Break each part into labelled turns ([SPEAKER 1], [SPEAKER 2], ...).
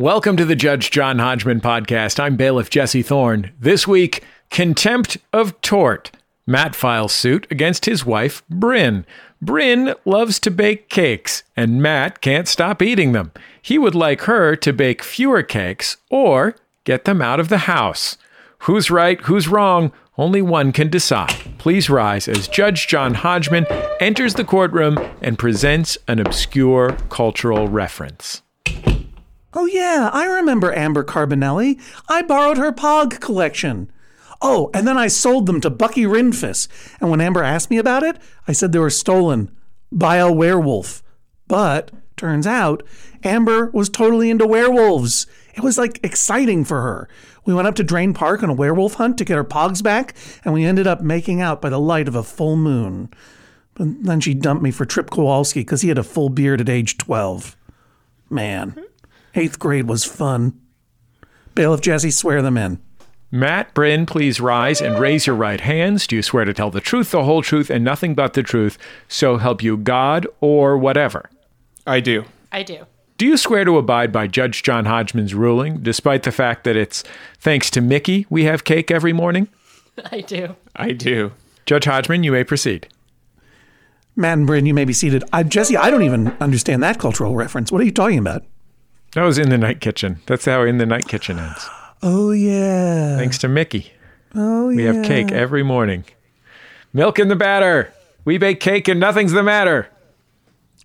[SPEAKER 1] Welcome to the Judge John Hodgman podcast. I'm bailiff Jesse Thorne. This week, contempt of tort. Matt files suit against his wife, Bryn. Bryn loves to bake cakes, and Matt can't stop eating them. He would like her to bake fewer cakes or get them out of the house. Who's right, who's wrong? Only one can decide. Please rise as Judge John Hodgman enters the courtroom and presents an obscure cultural reference.
[SPEAKER 2] Oh, yeah, I remember Amber Carbonelli. I borrowed her Pog collection. Oh, and then I sold them to Bucky Rinfus. And when Amber asked me about it, I said they were stolen by a werewolf. But turns out Amber was totally into werewolves. It was like exciting for her. We went up to Drain Park on a werewolf hunt to get her pogs back, and we ended up making out by the light of a full moon. But then she dumped me for Trip Kowalski because he had a full beard at age 12. Man, eighth grade was fun. Bailiff Jesse, swear them in.
[SPEAKER 1] Matt, Bryn, please rise and raise your right hands. Do you swear to tell the truth, the whole truth, and nothing but the truth, so help you God or whatever?
[SPEAKER 3] I do.
[SPEAKER 4] I do.
[SPEAKER 1] Do you swear to abide by Judge John Hodgman's ruling, despite the fact that it's thanks to Mickey we have cake every morning?
[SPEAKER 4] I do.
[SPEAKER 3] I do.
[SPEAKER 1] Judge Hodgman, you may proceed.
[SPEAKER 2] Matt and Bryn, you may be seated. I, Jesse, I don't even understand that cultural reference. What are you talking about?
[SPEAKER 1] That was in the night kitchen. That's how in the night kitchen ends.
[SPEAKER 2] Oh, yeah.
[SPEAKER 1] Thanks to Mickey.
[SPEAKER 2] Oh,
[SPEAKER 1] We
[SPEAKER 2] yeah.
[SPEAKER 1] We have cake every morning. Milk in the batter. We bake cake and nothing's the matter.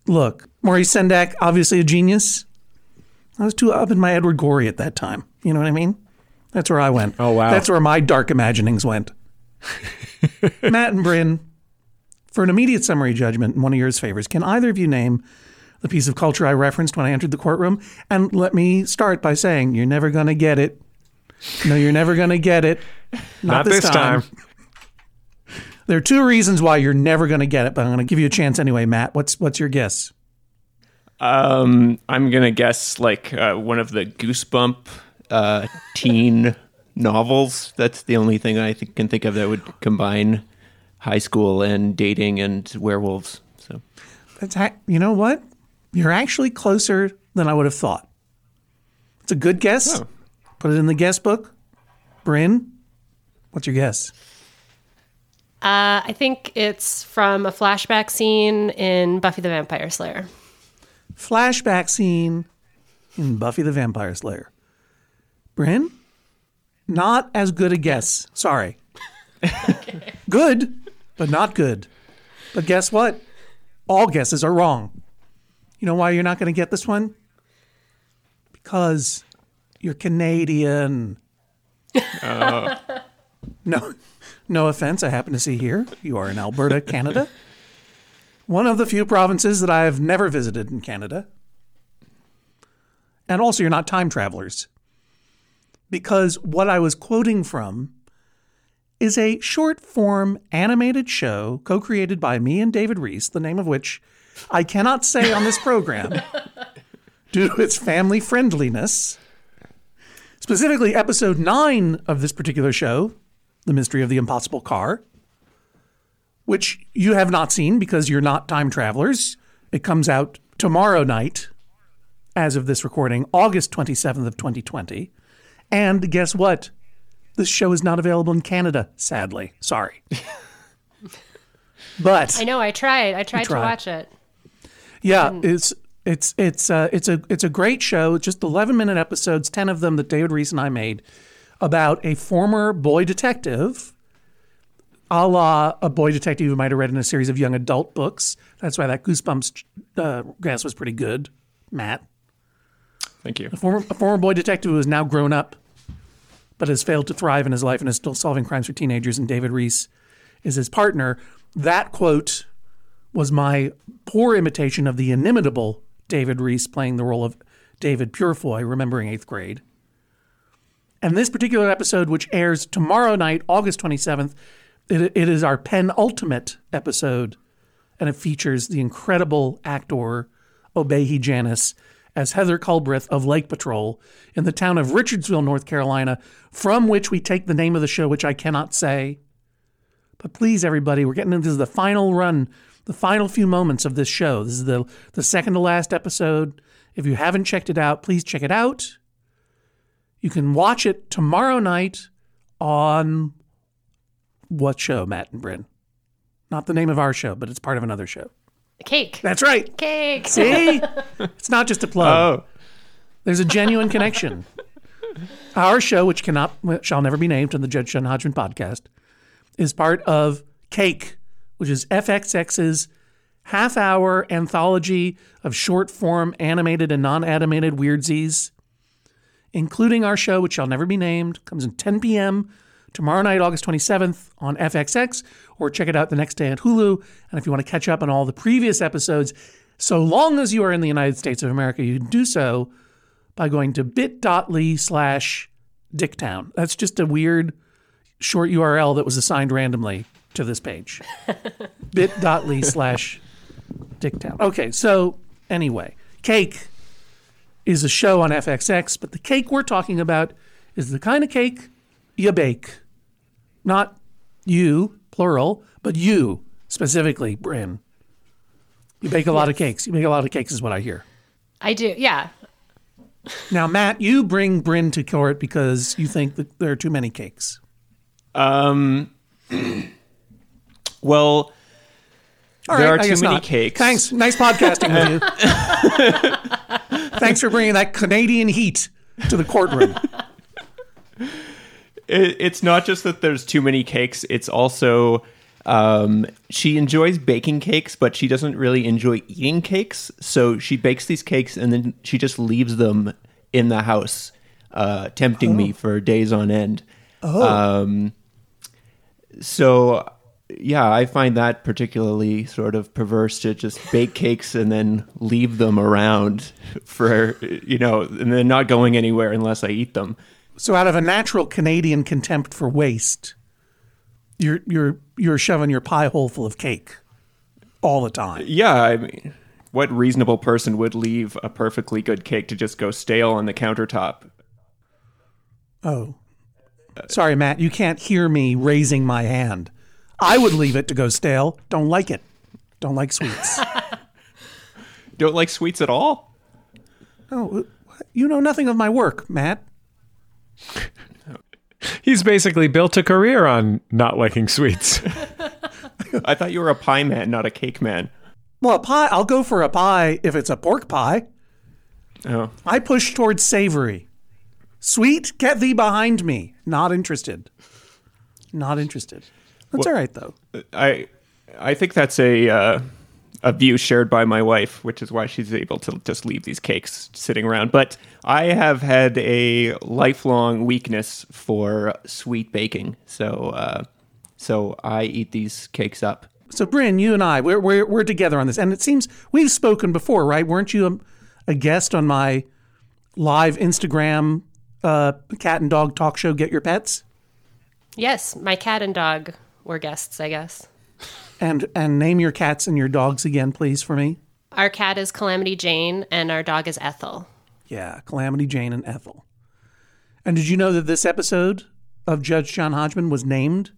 [SPEAKER 2] Look, Maurice Sendak, obviously a genius. I was too up in my Edward Gorey at that time. You know what I mean? That's where I went.
[SPEAKER 1] Oh, wow.
[SPEAKER 2] That's where my dark imaginings went. Matt and Bryn, for an immediate summary judgment in one of yours favors, can either of you name the piece of culture I referenced when I entered the courtroom? And let me start by saying, you're never going to get it. No, you're never going to get it. Not,
[SPEAKER 1] Not this time.
[SPEAKER 2] There are two reasons why you're never going to get it, but I'm going to give you a chance anyway, Matt. What's what's your guess?
[SPEAKER 3] Um, I'm gonna guess like uh, one of the Goosebump uh, teen novels. That's the only thing I th- can think of that would combine high school and dating and werewolves. So
[SPEAKER 2] That's ha- you know what? You're actually closer than I would have thought. It's a good guess.
[SPEAKER 3] Oh.
[SPEAKER 2] Put it in the guess book. Bryn, what's your guess?
[SPEAKER 4] Uh, I think it's from a flashback scene in Buffy the Vampire Slayer.
[SPEAKER 2] Flashback scene in Buffy the Vampire Slayer. Bryn, not as good a guess. Sorry. good, but not good. But guess what? All guesses are wrong. You know why you're not going to get this one? Because you're Canadian. Oh. No, no offense. I happen to see here you are in Alberta, Canada. One of the few provinces that I have never visited in Canada. And also, you're not time travelers. Because what I was quoting from is a short form animated show co created by me and David Rees, the name of which I cannot say on this program due to its family friendliness. Specifically, episode nine of this particular show, The Mystery of the Impossible Car, which you have not seen because you're not time travelers. It comes out tomorrow night, as of this recording, August 27th of 2020. And guess what? This show is not available in Canada, sadly. Sorry. but
[SPEAKER 4] I know. I tried. I tried to watch it.
[SPEAKER 2] Yeah, it's it's it's uh, it's a it's a great show. Just 11 minute episodes, 10 of them that David Rees and I made about a former boy detective, a la a boy detective you might have read in a series of young adult books. That's why that Goosebumps uh, guess was pretty good, Matt.
[SPEAKER 3] thank you.
[SPEAKER 2] A former, a former boy detective who is now grown up, but has failed to thrive in his life and is still solving crimes for teenagers. And David Rees is his partner. That quote was my poor imitation of the inimitable David Rees playing the role of David Purefoy, remembering eighth grade. And this particular episode, which airs tomorrow night, August 27th, it, it is our penultimate episode, and it features the incredible actor Obehi Janice as Heather Culbreth of Lake Patrol in the town of Richardsville, North Carolina, from which we take the name of the show, which I cannot say. But please, everybody, we're getting into the final run, the final few moments of this show. This is the, the second to last episode. If you haven't checked it out, please check it out. You can watch it tomorrow night on what show, Matt and Bryn? Not the name of our show, but it's part of another show.
[SPEAKER 4] Cake.
[SPEAKER 2] That's right.
[SPEAKER 4] Cake.
[SPEAKER 2] See? it's not just a plug.
[SPEAKER 3] Oh,
[SPEAKER 2] There's a genuine connection. Our show, which cannot shall never be named on the Judge John Hodgman podcast, is part of Cake, which is FXX's half hour anthology of short form animated and non animated weirdsies, including our show, which shall never be named, comes in 10 p.m. tomorrow night, August 27th on FXX, or check it out the next day at Hulu. And if you want to catch up on all the previous episodes, so long as you are in the United States of America, you can do so by going to bit.ly slash dicktown. That's just a weird short URL that was assigned randomly to this page. bit.ly slash dicktown. Okay, so anyway, Cake is a show on FXX, but the cake we're talking about is the kind of cake you bake. Not you, plural, but you specifically, Bryn. You bake a lot of cakes. You make a lot of cakes, is what I hear.
[SPEAKER 4] I do. Yeah.
[SPEAKER 2] Now, Matt, you bring Bryn to court because you think that there are too many cakes.
[SPEAKER 3] um, well,
[SPEAKER 2] All
[SPEAKER 3] There
[SPEAKER 2] right,
[SPEAKER 3] are
[SPEAKER 2] I
[SPEAKER 3] too
[SPEAKER 2] guess
[SPEAKER 3] many
[SPEAKER 2] not.
[SPEAKER 3] cakes.
[SPEAKER 2] Thanks. Nice podcasting with you. Thanks for bringing that Canadian heat to the courtroom.
[SPEAKER 3] it, it's not just that there's too many cakes. It's also um, she enjoys baking cakes, but she doesn't really enjoy eating cakes. So she bakes these cakes and then she just leaves them in the house, uh, tempting me for days on end. Oh. Um, so yeah, I find that particularly sort of perverse to just bake cakes and then leave them around for you know, and then not going anywhere unless I eat them.
[SPEAKER 2] So, out of a natural Canadian contempt for waste, you're you're you're shoving your pie hole full of cake all the time.
[SPEAKER 3] Yeah, I mean, what reasonable person would leave a perfectly good cake to just go stale on the countertop?
[SPEAKER 2] Oh, sorry, Matt. You can't hear me raising my hand. I would leave it to go stale. Don't like it. Don't like sweets.
[SPEAKER 3] Don't like sweets at all?
[SPEAKER 2] oh, you know nothing of my work, Matt.
[SPEAKER 1] He's basically built a career on not liking sweets.
[SPEAKER 3] I thought you were a pie man, not a cake man.
[SPEAKER 2] Well, a pie. I'll go for a pie if it's a pork pie.
[SPEAKER 3] Oh,
[SPEAKER 2] I push towards savory. Sweet, get thee behind me. Not interested. Not interested. That's all right though.
[SPEAKER 3] I I think that's a uh, a view shared by my wife, which is why she's able to just leave these cakes sitting around. But I have had a lifelong weakness for sweet baking, so uh, so I eat these cakes up.
[SPEAKER 2] So, Bryn, you and I, we're, we're, we're together on this. And it seems we've spoken before, right? Weren't you a, a guest on my live Instagram uh, cat and dog talk show, Get Your Pets?
[SPEAKER 4] Yes, my cat and dog were guests, I guess.
[SPEAKER 2] And, and name your cats and your dogs again, please, for me.
[SPEAKER 4] Our cat is Calamity Jane and our dog is Ethel.
[SPEAKER 2] Yeah, Calamity Jane and Ethel. And did you know that this episode of Judge John Hodgman was named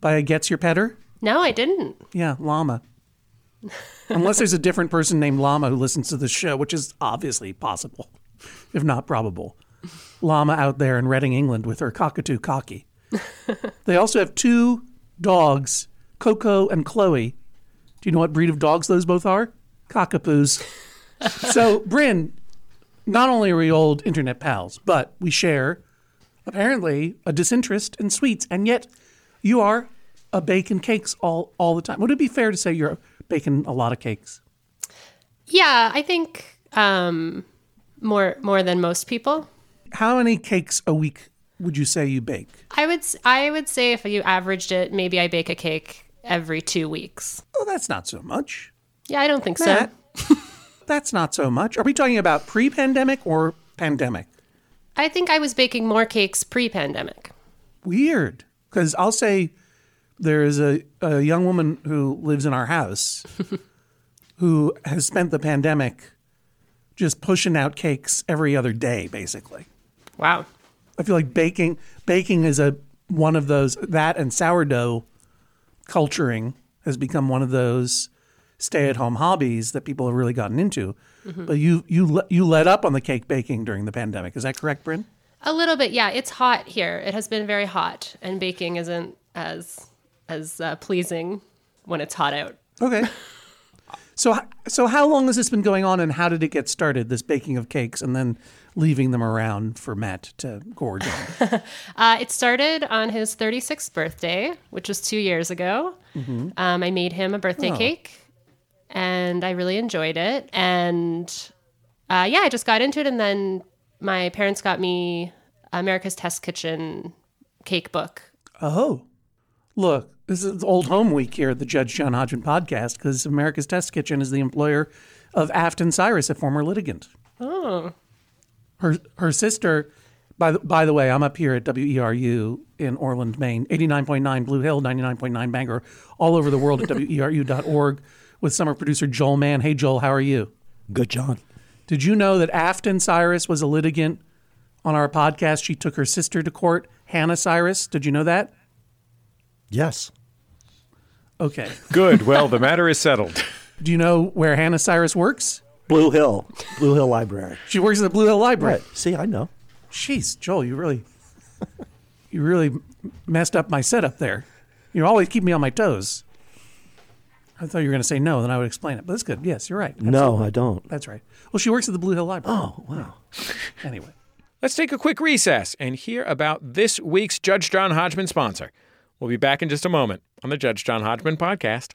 [SPEAKER 2] by a Gets Your Petter?
[SPEAKER 4] No, I didn't.
[SPEAKER 2] Yeah, Llama. Unless there's a different person named Llama who listens to this show, which is obviously possible, if not probable. Llama out there in Reading, England with her cockatoo cocky. they also have two dogs, Coco and Chloe. Do you know what breed of dogs those both are? Cockapoos. so, Bryn, not only are we old internet pals, but we share apparently a disinterest in sweets, and yet you are a baking cakes all all the time. Would it be fair to say you're baking a lot of cakes?
[SPEAKER 4] Yeah, I think um, more more than most people.
[SPEAKER 2] How many cakes a week would you say you bake?
[SPEAKER 4] I would I would say if you averaged it, maybe I bake a cake every two weeks.
[SPEAKER 2] Oh, that's not so much.
[SPEAKER 4] Yeah, I don't think so.
[SPEAKER 2] That's not so much. Are we talking about pre-pandemic or pandemic?
[SPEAKER 4] I think I was baking more cakes pre-pandemic.
[SPEAKER 2] Weird. Because I'll say there is a, a young woman who lives in our house who has spent the pandemic just pushing out cakes every other day, basically.
[SPEAKER 4] Wow.
[SPEAKER 2] I feel like baking baking is a one of those that and sourdough culturing has become one of those stay-at-home hobbies that people have really gotten into. But you you you let up on the cake baking during the pandemic. Is that correct, Bryn?
[SPEAKER 4] A little bit, yeah. It's hot here. It has been very hot, and baking isn't as as uh, pleasing when it's hot out.
[SPEAKER 2] Okay. So, so how long has this been going on, and how did it get started? This baking of cakes, and then leaving them around for Matt to gorge on.
[SPEAKER 4] Uh, it started on his 36th birthday, which was two years ago. Um, I made him a birthday
[SPEAKER 2] Oh.
[SPEAKER 4] cake, and I really enjoyed it. And uh, yeah, I just got into it, and then my parents got me America's Test Kitchen cake book.
[SPEAKER 2] oh, look, this is old home week here at the Judge John Hodgman podcast because America's Test Kitchen is the employer of Afton Cyrus, a former litigant.
[SPEAKER 4] Oh,
[SPEAKER 2] Her her sister, by the, by the way, I'm up here at WERU in Orland, Maine, 89.9 Blue Hill, 99.9 Bangor, all over the world at WERU.org with summer producer Joel Mann. Hey, Joel, how are you?
[SPEAKER 5] Good, John.
[SPEAKER 2] Did you know that Afton Cyrus was a litigant on our podcast? She took her sister to court, Hannah Cyrus. Did you know that?
[SPEAKER 5] Yes.
[SPEAKER 2] Okay.
[SPEAKER 1] Good. Well, the matter is settled.
[SPEAKER 2] Do you know where Hannah Cyrus works?
[SPEAKER 5] Blue Hill. Blue Hill Library.
[SPEAKER 2] She works at the Blue Hill Library.
[SPEAKER 5] Right. See, I know.
[SPEAKER 2] Jeez, Joel, you really, you really messed up my setup there. You always keep me on my toes. I thought you were going to say no, then I would explain it. But that's good. Yes, you're right.
[SPEAKER 5] No, I don't.
[SPEAKER 2] That's right. Well, she works at the Blue Hill Library.
[SPEAKER 5] Oh, wow.
[SPEAKER 2] Anyway,
[SPEAKER 1] Let's take a quick recess and hear about this week's Judge John Hodgman sponsor. We'll be back in just a moment on the Judge John Hodgman podcast.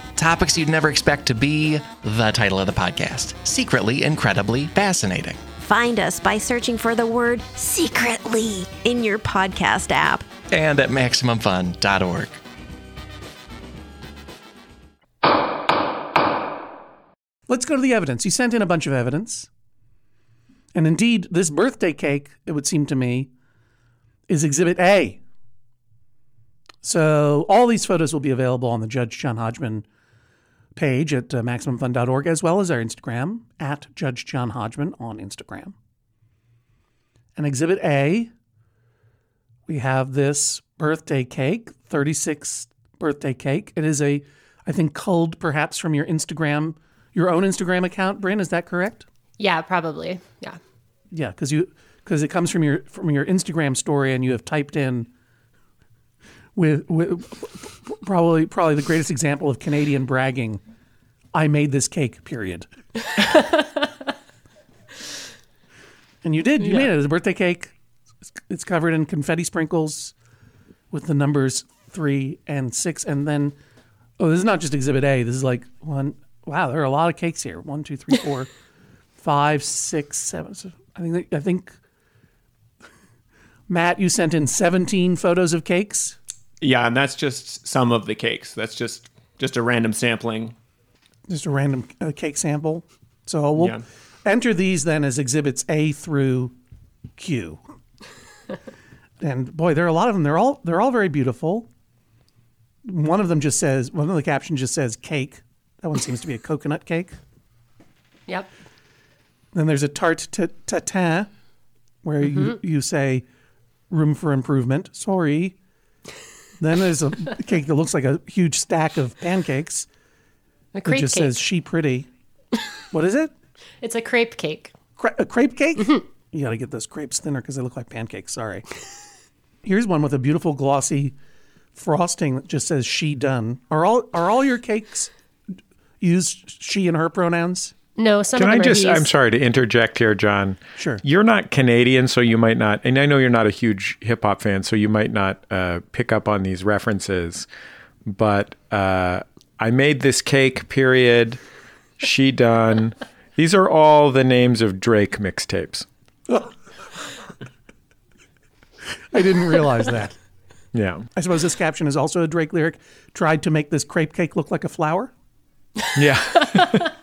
[SPEAKER 6] Topics you'd never expect to be the title of the podcast Secretly Incredibly Fascinating.
[SPEAKER 7] Find us by searching for the word secretly in your podcast app.
[SPEAKER 6] And at MaximumFun.org.
[SPEAKER 2] let's go to the evidence. You sent in a bunch of evidence. And indeed, this birthday cake, it would seem to me, is Exhibit A. So all these photos will be available on the Judge John Hodgman page at uh, MaximumFun.org, as well as our Instagram, at Judge John Hodgman on Instagram. And Exhibit A, we have this birthday cake, 36th birthday cake. It is a, I think, culled perhaps from your Instagram, your own Instagram account, Bryn. Is that correct?
[SPEAKER 4] yeah, probably. Yeah.
[SPEAKER 2] Yeah, because you because it comes from your from your Instagram story, and you have typed in with, with probably probably the greatest example of Canadian bragging. I made this cake. Period. and you did. You made it. It's a birthday cake. It's, it's covered in confetti sprinkles with the numbers three and six, and then oh, this is not just Exhibit A. This is like one. Wow, there are a lot of cakes here. One, two, three, four, five, six, seven. So I think I think Matt, you sent in seventeen photos of cakes.
[SPEAKER 3] Yeah, and that's just some of the cakes. That's just just a random sampling.
[SPEAKER 2] just a random uh, cake sample. So we'll
[SPEAKER 3] Yeah.
[SPEAKER 2] enter these then as exhibits A through Q. and boy, there are a lot of them. They're all they're all very beautiful. One of them just says one of the captions just says cake. That one seems to be a coconut cake.
[SPEAKER 4] Yep.
[SPEAKER 2] Then there's a tarte t- tatin where you, you say room for improvement. Sorry. Then there's a cake that looks like a huge stack of pancakes.
[SPEAKER 4] A
[SPEAKER 2] It just
[SPEAKER 4] cake.
[SPEAKER 2] says she pretty. What is it?
[SPEAKER 4] it's a crepe cake.
[SPEAKER 2] cra- a crepe cake. Mm-hmm. You got to get those crepes thinner because they look like pancakes. Sorry. Here's one with a beautiful glossy frosting that just says "she done." Are all are all your cakes use she and her pronouns?
[SPEAKER 4] No, some
[SPEAKER 1] Can
[SPEAKER 4] of
[SPEAKER 1] I
[SPEAKER 4] them
[SPEAKER 1] just?
[SPEAKER 4] are he's.
[SPEAKER 1] I'm sorry to interject here, John.
[SPEAKER 2] Sure.
[SPEAKER 1] You're not Canadian, so you might not, and I know you're not a huge hip hop fan, so you might not uh, pick up on these references. But uh, I made this cake. Period. She done. These are all the names of Drake mixtapes.
[SPEAKER 2] I didn't realize that.
[SPEAKER 1] Yeah.
[SPEAKER 2] I suppose this caption is also a Drake lyric. Tried to make this crepe cake look like a flower.
[SPEAKER 1] Yeah.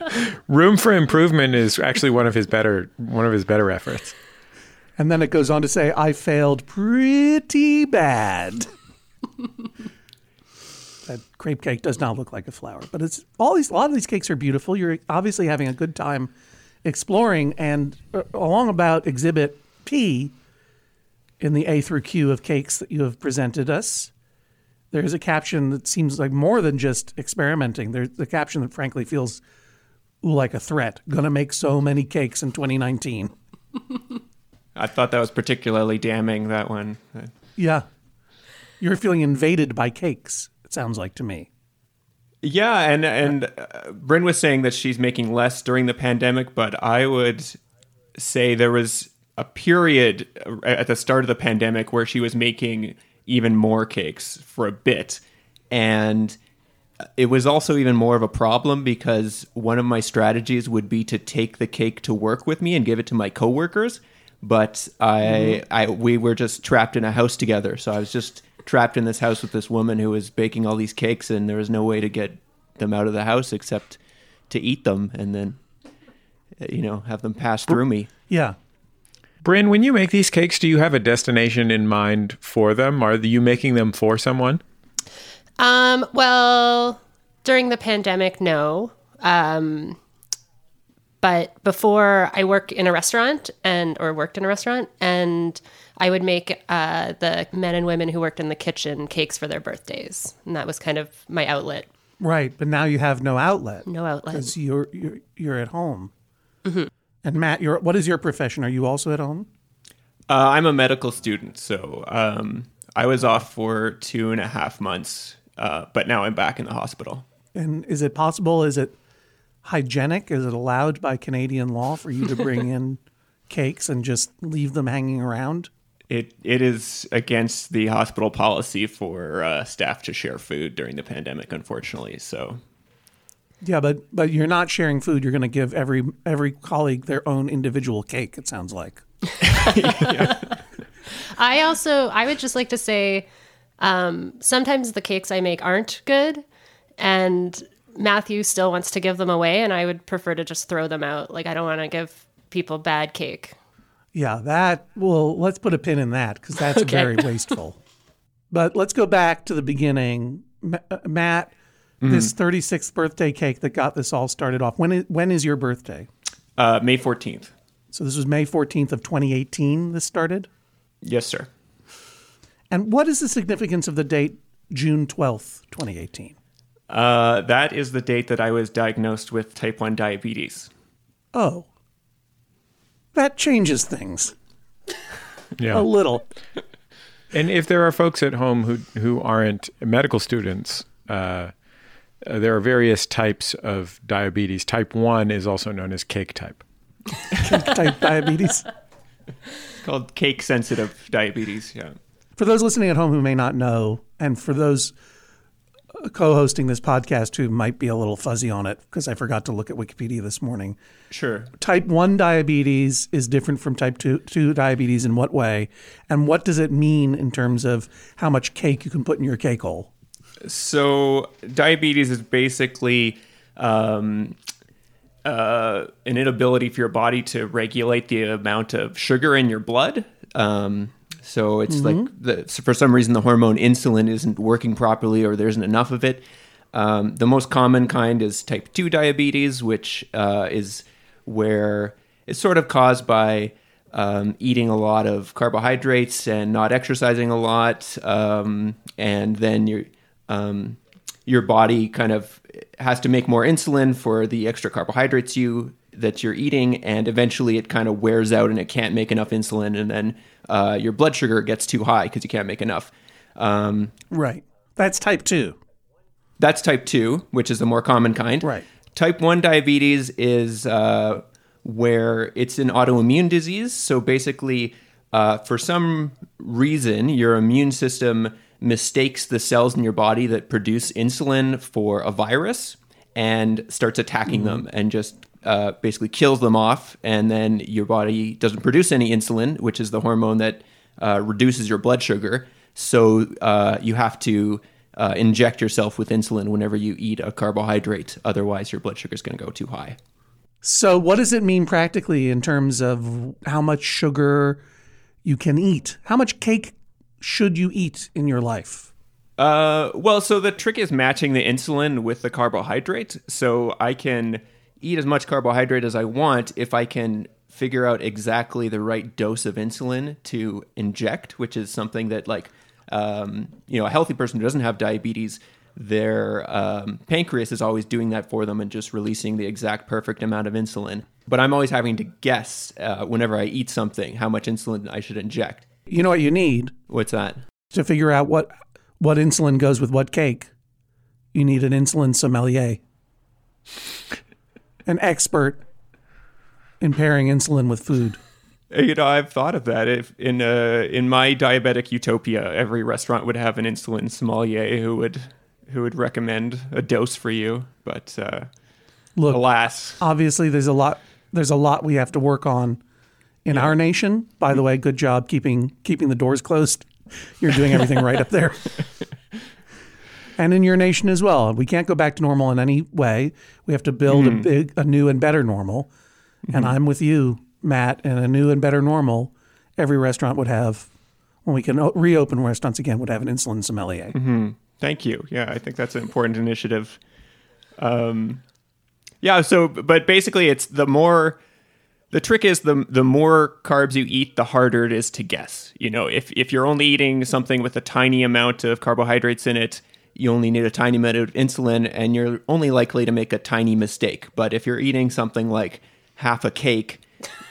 [SPEAKER 1] Room for improvement is actually one of his better one of his better efforts.
[SPEAKER 2] And then it goes on to say, I failed pretty bad. that crepe cake does not look like a flower, but it's all these, a lot of these cakes are beautiful. You're obviously having a good time exploring. And uh, along about exhibit P in the A through Q of cakes that you have presented us, there's a caption that seems like more than just experimenting. There's the caption that frankly feels like a threat. Gonna make so many cakes in 2019.
[SPEAKER 3] I thought that was particularly damning. That one.
[SPEAKER 2] Yeah. You're feeling invaded by cakes, it sounds like to me.
[SPEAKER 3] Yeah, and and uh, Bryn was saying that she's making less during the pandemic, but I would say there was a period uh, at the start of the pandemic where she was making even more cakes for a bit, and it was also even more of a problem because one of my strategies would be to take the cake to work with me and give it to my coworkers, but I I we were just trapped in a house together, so I was just trapped in this house with this woman who was baking all these cakes and there was no way to get them out of the house except to eat them and then uh, you know have them pass through me
[SPEAKER 2] Yeah.
[SPEAKER 1] Bryn, when you make these cakes, do you have a destination in mind for them? Are you making them for someone?
[SPEAKER 4] Um, well, during the pandemic, no. Um, but before I work in a restaurant and or worked in a restaurant and I would make uh, the men and women who worked in the kitchen cakes for their birthdays. And that was kind of my outlet.
[SPEAKER 2] Right. But now you have no outlet.
[SPEAKER 4] No outlet.
[SPEAKER 2] Because you're, you're, you're at home. And Matt, you're, what is your profession? Are you also at home?
[SPEAKER 3] uh, i'm a medical student so um, i was off for two and a half months uh, but now i'm back in the hospital
[SPEAKER 2] And is it possible? Is it hygienic? Is it allowed by Canadian law for you to bring in cakes and just leave them hanging around?
[SPEAKER 3] it it is against the hospital policy for uh, staff to share food during the pandemic unfortunately so
[SPEAKER 2] Yeah, but but you're not sharing food. You're going to give every every colleague their own individual cake. It sounds like.
[SPEAKER 4] I also I would just like to say um, sometimes the cakes I make aren't good and Matthew still wants to give them away and I would prefer to just throw them out. Like I don't want to give people bad cake.
[SPEAKER 2] Yeah, that. Well, let's put a pin in that because that's
[SPEAKER 4] Okay.
[SPEAKER 2] very wasteful. But let's go back to the beginning, Ma- uh, Matt. This 36th birthday cake that got this all started off. When is, when is your birthday?
[SPEAKER 3] uh, may 14th
[SPEAKER 2] So this was May 14th of 2018. This started.
[SPEAKER 3] yes sir
[SPEAKER 2] And what is the significance of the date June 12th, 2018?
[SPEAKER 3] uh, that is the date that i was diagnosed with type 1 diabetes
[SPEAKER 2] Oh, that changes things
[SPEAKER 1] Yeah.
[SPEAKER 2] a little.
[SPEAKER 1] And if there are folks at home who who aren't medical students, uh, uh, there are various types of diabetes. Type one is also known as cake type.
[SPEAKER 2] Cake type diabetes.
[SPEAKER 3] called cake sensitive diabetes yeah
[SPEAKER 2] For those listening at home who may not know, and for those uh, co-hosting this podcast who might be a little fuzzy on it because I forgot to look at Wikipedia this morning.
[SPEAKER 3] sure
[SPEAKER 2] Type 1 diabetes is different from type 2, 2 diabetes in what way? And what does it mean in terms of how much cake you can put in your cake hole?
[SPEAKER 3] So diabetes is basically um, uh, an inability for your body to regulate the amount of sugar in your blood. Um, so it's like the, for some reason the hormone insulin isn't working properly, or there isn't enough of it. Um, the most common kind is type two diabetes, which uh, is where it's sort of caused by um, eating a lot of carbohydrates and not exercising a lot, um, and then your um, your body kind of has to make more insulin for the extra carbohydrates you that you're eating, and eventually it kind of wears out and it can't make enough insulin, and then uh, your blood sugar gets too high because you can't make enough. Um,
[SPEAKER 2] Right. That's type two.
[SPEAKER 3] that's type 2, which is the more common kind.
[SPEAKER 2] Right.
[SPEAKER 3] Type 1 diabetes is uh, where it's an autoimmune disease. So basically, uh, for some reason, your immune system mistakes the cells in your body that produce insulin for a virus and starts attacking them and just uh, basically kills them off. And then your body doesn't produce any insulin, which is the hormone that uh, reduces your blood sugar. So uh, you have to uh, inject yourself with insulin whenever you eat a carbohydrate. Otherwise, your blood sugar is going to go too high.
[SPEAKER 2] So, what does it mean practically in terms of how much sugar you can eat? How much cake should you eat in your life?
[SPEAKER 3] Uh, well, so the trick is matching the insulin with the carbohydrate. So I can eat as much carbohydrate as I want if I can figure out exactly the right dose of insulin to inject, which is something that, like, um, you know, a healthy person who doesn't have diabetes, their um, pancreas is always doing that for them and just releasing the exact perfect amount of insulin. But I'm always having to guess uh, whenever I eat something how much insulin I should inject.
[SPEAKER 2] You know what you need
[SPEAKER 3] What's that?
[SPEAKER 2] to figure out what what insulin goes with what cake? You need an insulin sommelier, an expert in pairing insulin with food.
[SPEAKER 3] You know, I've thought of that. If in uh, in my diabetic utopia, every restaurant would have an insulin sommelier who would who would recommend a dose for you. But uh,
[SPEAKER 2] Look,
[SPEAKER 3] alas,
[SPEAKER 2] obviously there's a lot there's a lot we have to work on in our nation. By the way, good job keeping keeping the doors closed. You're doing everything right up there. And in your nation as well. We can't go back to normal in any way. We have to build a hmm. big a new and better normal. And hmm. I'm with you, Matt, and a new and better normal every restaurant would have when we can reopen restaurants again would have an insulin sommelier. Mm-hmm.
[SPEAKER 3] thank you. Yeah, I think that's an important initiative. Um, yeah. So, but basically, it's the more. The trick is the the more carbs you eat, the harder it is to guess. You know, if if you're only eating something with a tiny amount of carbohydrates in it, you only need a tiny amount of insulin, and you're only likely to make a tiny mistake. But if you're eating something like half a cake,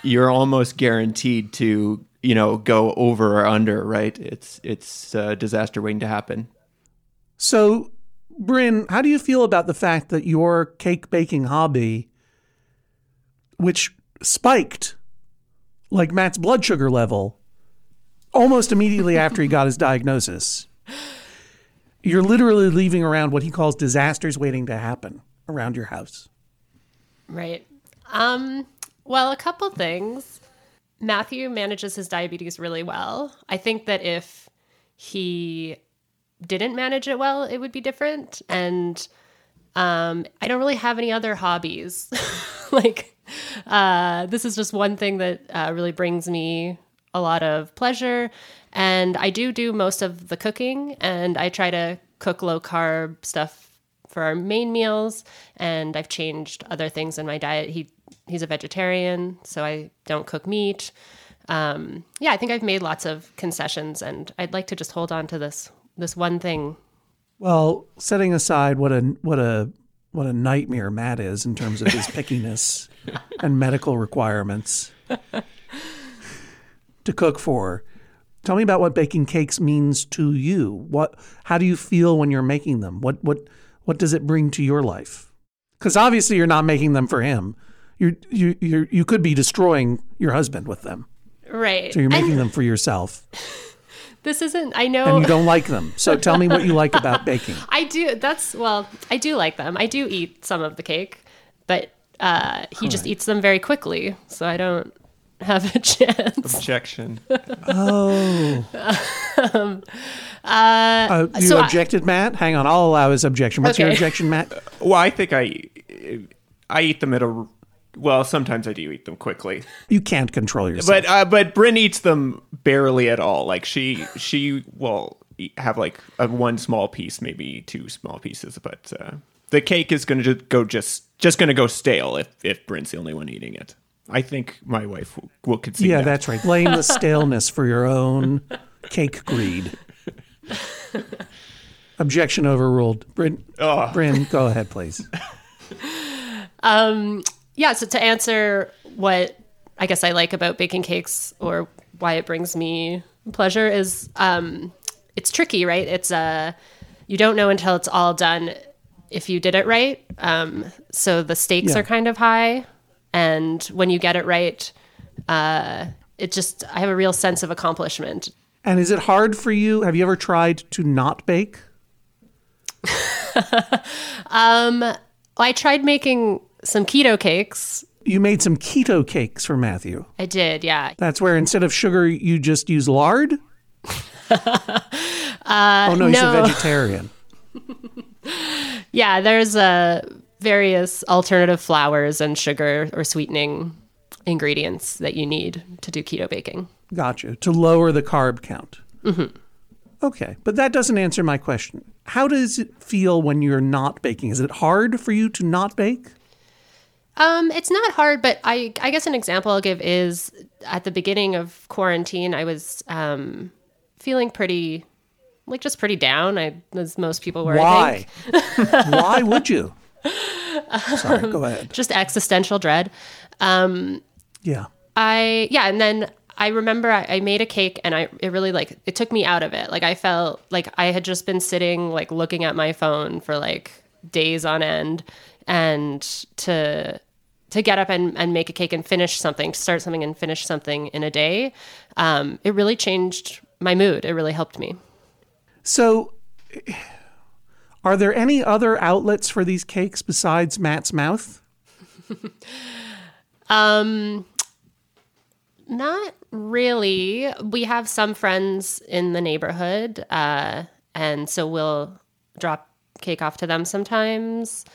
[SPEAKER 3] you're almost guaranteed to you know go over or under. Right? It's it's a disaster waiting to happen.
[SPEAKER 2] So, Bryn, how do you feel about the fact that your cake baking hobby, which spiked like Matt's blood sugar level almost immediately after he got his diagnosis, you're literally leaving around what he calls disasters waiting to happen around your house?
[SPEAKER 4] Right. Um, well, a couple things. Matthew manages his diabetes really well. I think that if he didn't manage it well, it would be different. And um, I don't really have any other hobbies. like, uh, this is just one thing that uh, really brings me a lot of pleasure. And I do do most of the cooking, and I try to cook low carb stuff for our main meals. And I've changed other things in my diet. He he's a vegetarian, so I don't cook meat. Um, yeah, I think I've made lots of concessions, and I'd like to just hold on to this this one thing.
[SPEAKER 2] Well, setting aside what a what a what a nightmare Matt is in terms of his pickiness and medical requirements to cook for. Tell me about what baking cakes means to you. What how do you feel when you're making them? What what what does it bring to your life? Cuz obviously you're not making them for him. You're, you you you could be destroying your husband with them.
[SPEAKER 4] Right.
[SPEAKER 2] So you're making
[SPEAKER 4] And
[SPEAKER 2] them for yourself
[SPEAKER 4] this isn't. I know.
[SPEAKER 2] and you don't like them. So tell me what you like about baking.
[SPEAKER 4] I do. That's well. I do like them. I do eat some of the cake, but uh, he just eats them very quickly, so I don't have a chance.
[SPEAKER 3] Objection.
[SPEAKER 2] Oh. Uh, you
[SPEAKER 4] so I-
[SPEAKER 2] objected, Matt? Hang on, I'll allow his objection. What's your objection, Matt?
[SPEAKER 3] Well, I think I I eat them at a well. Sometimes I do eat them quickly,
[SPEAKER 2] You can't control yourself.
[SPEAKER 3] but uh, but Bryn eats them barely at all. Like she she will eat- have like a one small piece, maybe two small pieces, but uh, the cake is going to go just just going to go stale if if Bryn's the only one eating it. I think my wife will, will concede.
[SPEAKER 2] yeah,
[SPEAKER 3] that.
[SPEAKER 2] that's right. Blame the staleness for your own cake greed. Objection overruled. Bryn,
[SPEAKER 3] Oh.
[SPEAKER 2] Bryn, go ahead, please.
[SPEAKER 4] yeah, so to answer what I guess I like about baking cakes or why it brings me pleasure is um, it's tricky, right? It's uh, you don't know until it's all done if you did it right. Um, so the stakes
[SPEAKER 2] Yeah.
[SPEAKER 4] are kind of high, and when you get it right, uh, it just I have a real sense of accomplishment.
[SPEAKER 2] And is it hard for you? Have you ever tried to not bake?
[SPEAKER 4] Um, I tried making some keto cakes.
[SPEAKER 2] You made some keto cakes for Matthew.
[SPEAKER 4] I did, yeah.
[SPEAKER 2] That's where instead of sugar, you just use lard?
[SPEAKER 4] Uh,
[SPEAKER 2] oh, no, he's a vegetarian.
[SPEAKER 4] Yeah, there's uh, various alternative flours and sugar or sweetening ingredients that you need to do keto baking.
[SPEAKER 2] Gotcha. To lower the carb count.
[SPEAKER 4] Mhm.
[SPEAKER 2] Okay. But that doesn't answer my question. How does it feel when you're not baking? Is it hard for you to not bake?
[SPEAKER 4] Um, it's not hard, but I I guess an example I'll give is at the beginning of quarantine, I was um, feeling pretty, like just pretty down. I as most people were. I
[SPEAKER 2] Why?
[SPEAKER 4] think.
[SPEAKER 2] Why would you? Sorry, go ahead.
[SPEAKER 4] Just existential dread. Um,
[SPEAKER 2] Yeah.
[SPEAKER 4] I yeah, and then I remember I, I made a cake and I it really like it took me out of it. Like I felt like I had just been sitting like looking at my phone for like days on end and to to get up and, and make a cake and finish something, start something and finish something in a day, um, it really changed my mood. It really helped me.
[SPEAKER 2] So, are there any other outlets for these cakes besides Matt's mouth?
[SPEAKER 4] Um, not really. We have some friends in the neighborhood, uh, and so we'll drop cake off to them sometimes.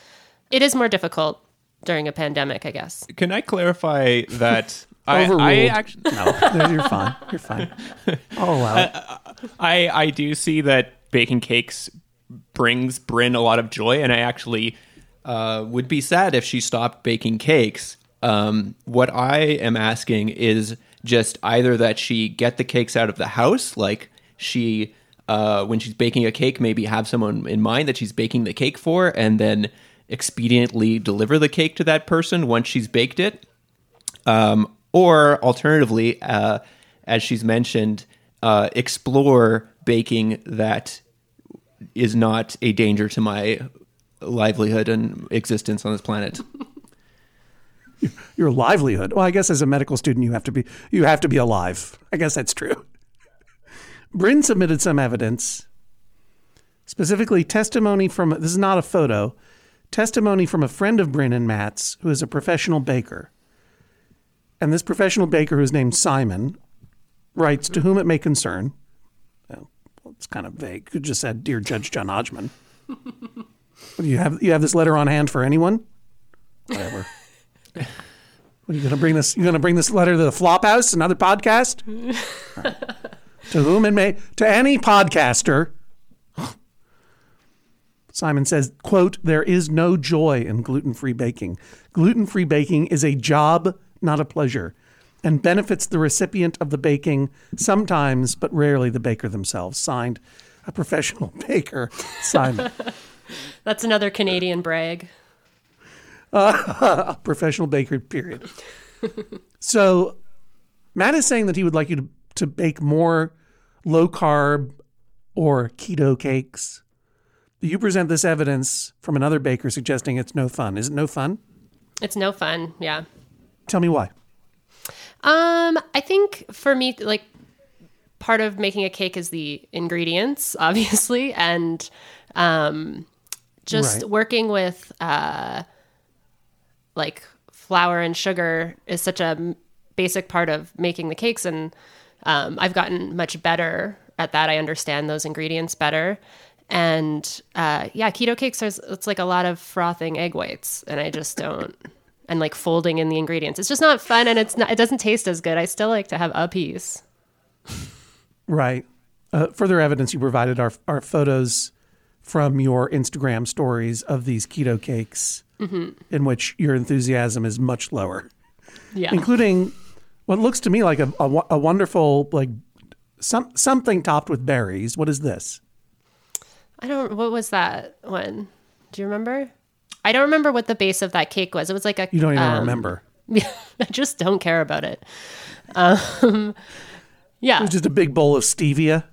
[SPEAKER 4] It is more difficult during a pandemic, I guess.
[SPEAKER 3] Can I clarify that I,
[SPEAKER 2] Overruled.
[SPEAKER 3] I actually
[SPEAKER 2] No, no, you're fine. You're fine. I'll allow it.
[SPEAKER 3] I I do see that baking cakes brings Bryn a lot of joy, and I actually uh, would be sad if she stopped baking cakes. Um, what I am asking is just either that she get the cakes out of the house, like she uh, when she's baking a cake, maybe have someone in mind that she's baking the cake for, and then expediently deliver the cake to that person once she's baked it. Um, or alternatively, uh, as she's mentioned, uh, explore baking that is not a danger to my livelihood and existence on this planet.
[SPEAKER 2] Your livelihood. Well, I guess as a medical student, you have to be you have to be alive. I guess that's true. Bryn submitted some evidence, specifically testimony from this is not a photo, testimony from a friend of Bryn and Matt's who is a professional baker. And this professional baker, who's named Simon, writes to whom it may concern. It's kind of vague. Could just said, "Dear Judge John Hodgman." You have you have this letter on hand for anyone? Whatever. What, are you going to bring this? You to bring this letter to the Flophouse, another podcast? To whom it may, to any podcaster. Simon says, "quote There is no joy in gluten-free baking. Gluten-free baking is a job, not a pleasure, and benefits the recipient of the baking sometimes, but rarely the baker themselves." Signed, a professional baker, Simon.
[SPEAKER 4] That's another Canadian brag.
[SPEAKER 2] Uh, professional baker, period. so, Matt is saying that he would like you to, to bake more low carb or keto cakes. You present this evidence from another baker suggesting it's no fun. Is it no fun?
[SPEAKER 4] It's no fun. Yeah.
[SPEAKER 2] Tell me why.
[SPEAKER 4] Um, I think for me, like part of making a cake is the ingredients, obviously, and um, just
[SPEAKER 8] Right.
[SPEAKER 4] working with uh, like flour and sugar is such a basic part of making the cakes, and um, I've gotten much better at that. I understand those ingredients better. And uh, yeah, keto cakes are it's like a lot of frothing egg whites, and I just don't. And like folding in the ingredients, it's just not fun, and it's not. It doesn't taste as good. I still like to have a piece.
[SPEAKER 2] Right. Uh, further evidence you provided are, are photos from your Instagram stories of these keto cakes
[SPEAKER 4] Mhm.
[SPEAKER 2] in which your enthusiasm is much lower.
[SPEAKER 4] Yeah.
[SPEAKER 2] Including what looks to me like a, a, a wonderful, like some, something topped with berries. What is this?
[SPEAKER 4] I don't. What was that one? Do you remember? I don't remember what the base of that cake was. It was like a
[SPEAKER 2] You don't even
[SPEAKER 4] um,
[SPEAKER 2] remember.
[SPEAKER 4] I just don't care about it. Um, yeah,
[SPEAKER 2] It was just a big bowl of stevia.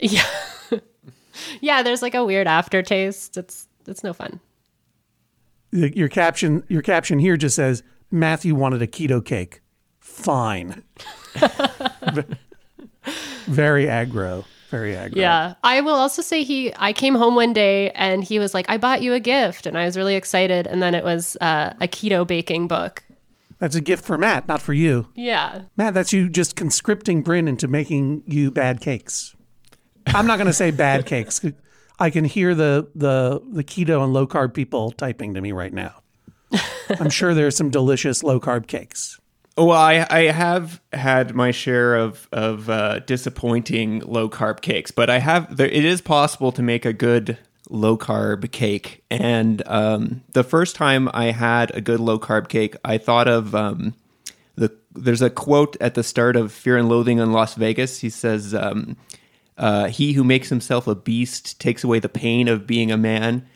[SPEAKER 4] yeah, yeah. There's like a weird aftertaste. It's it's no fun.
[SPEAKER 2] Your caption, your caption here just says Matthew wanted a keto cake. Fine. very aggro. Very aggro.
[SPEAKER 4] Yeah. I will also say he I came home one day and he was like, I bought you a gift and I was really excited and then it was uh, a keto baking book.
[SPEAKER 2] That's a gift for Matt, not for you.
[SPEAKER 4] Yeah.
[SPEAKER 2] Matt, that's you just conscripting Bryn into making you bad cakes. I'm not going to say bad cakes. I can hear the, the the keto and low carb people typing to me right now. I'm sure there's some delicious low carb cakes.
[SPEAKER 3] Well, I, I have had my share of of uh, disappointing low carb cakes, but I have there, it is possible to make a good low carb cake. And um, the first time I had a good low carb cake, I thought of um, the there's a quote at the start of Fear and Loathing in Las Vegas. He says, um, uh, "He who makes himself a beast takes away the pain of being a man."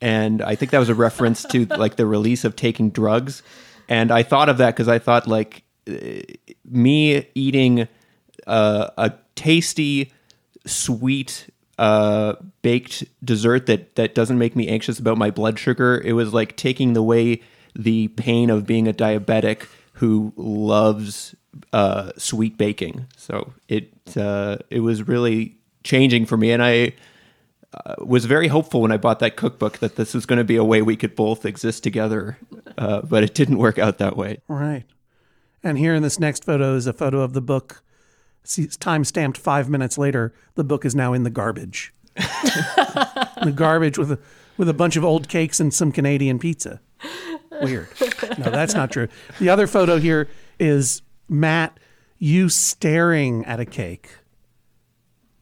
[SPEAKER 3] And I think that was a reference to like the release of taking drugs. And I thought of that because I thought like uh, me eating uh, a tasty, sweet uh, baked dessert that that doesn't make me anxious about my blood sugar. It was like taking away the pain of being a diabetic who loves uh, sweet baking. So it uh, it was really changing for me, and I uh, was very hopeful when I bought that cookbook that this was going to be a way we could both exist together, uh, but it didn't work out that way.
[SPEAKER 2] Right. And here in this next photo is a photo of the book. It's time stamped five minutes later. The book is now in the garbage. the garbage with a with a bunch of old cakes and some Canadian pizza. Weird. No, that's not true. The other photo here is Matt, you staring at a cake.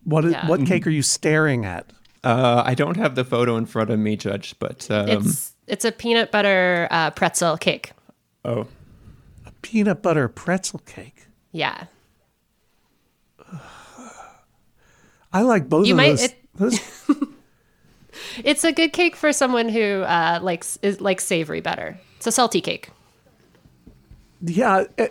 [SPEAKER 2] What is,
[SPEAKER 4] Yeah.
[SPEAKER 2] what cake are you staring at?
[SPEAKER 3] Uh, I don't have the photo in front of me, Judge, but um,
[SPEAKER 4] It's it's a peanut butter uh, pretzel cake.
[SPEAKER 3] oh, a
[SPEAKER 2] Peanut butter pretzel cake.
[SPEAKER 4] Yeah.
[SPEAKER 2] I like both
[SPEAKER 4] You
[SPEAKER 2] of
[SPEAKER 4] might-
[SPEAKER 2] those.
[SPEAKER 4] it-
[SPEAKER 2] those
[SPEAKER 4] It's a good cake for someone who uh, likes is likes savory better. It's a salty cake.
[SPEAKER 2] Yeah, eh,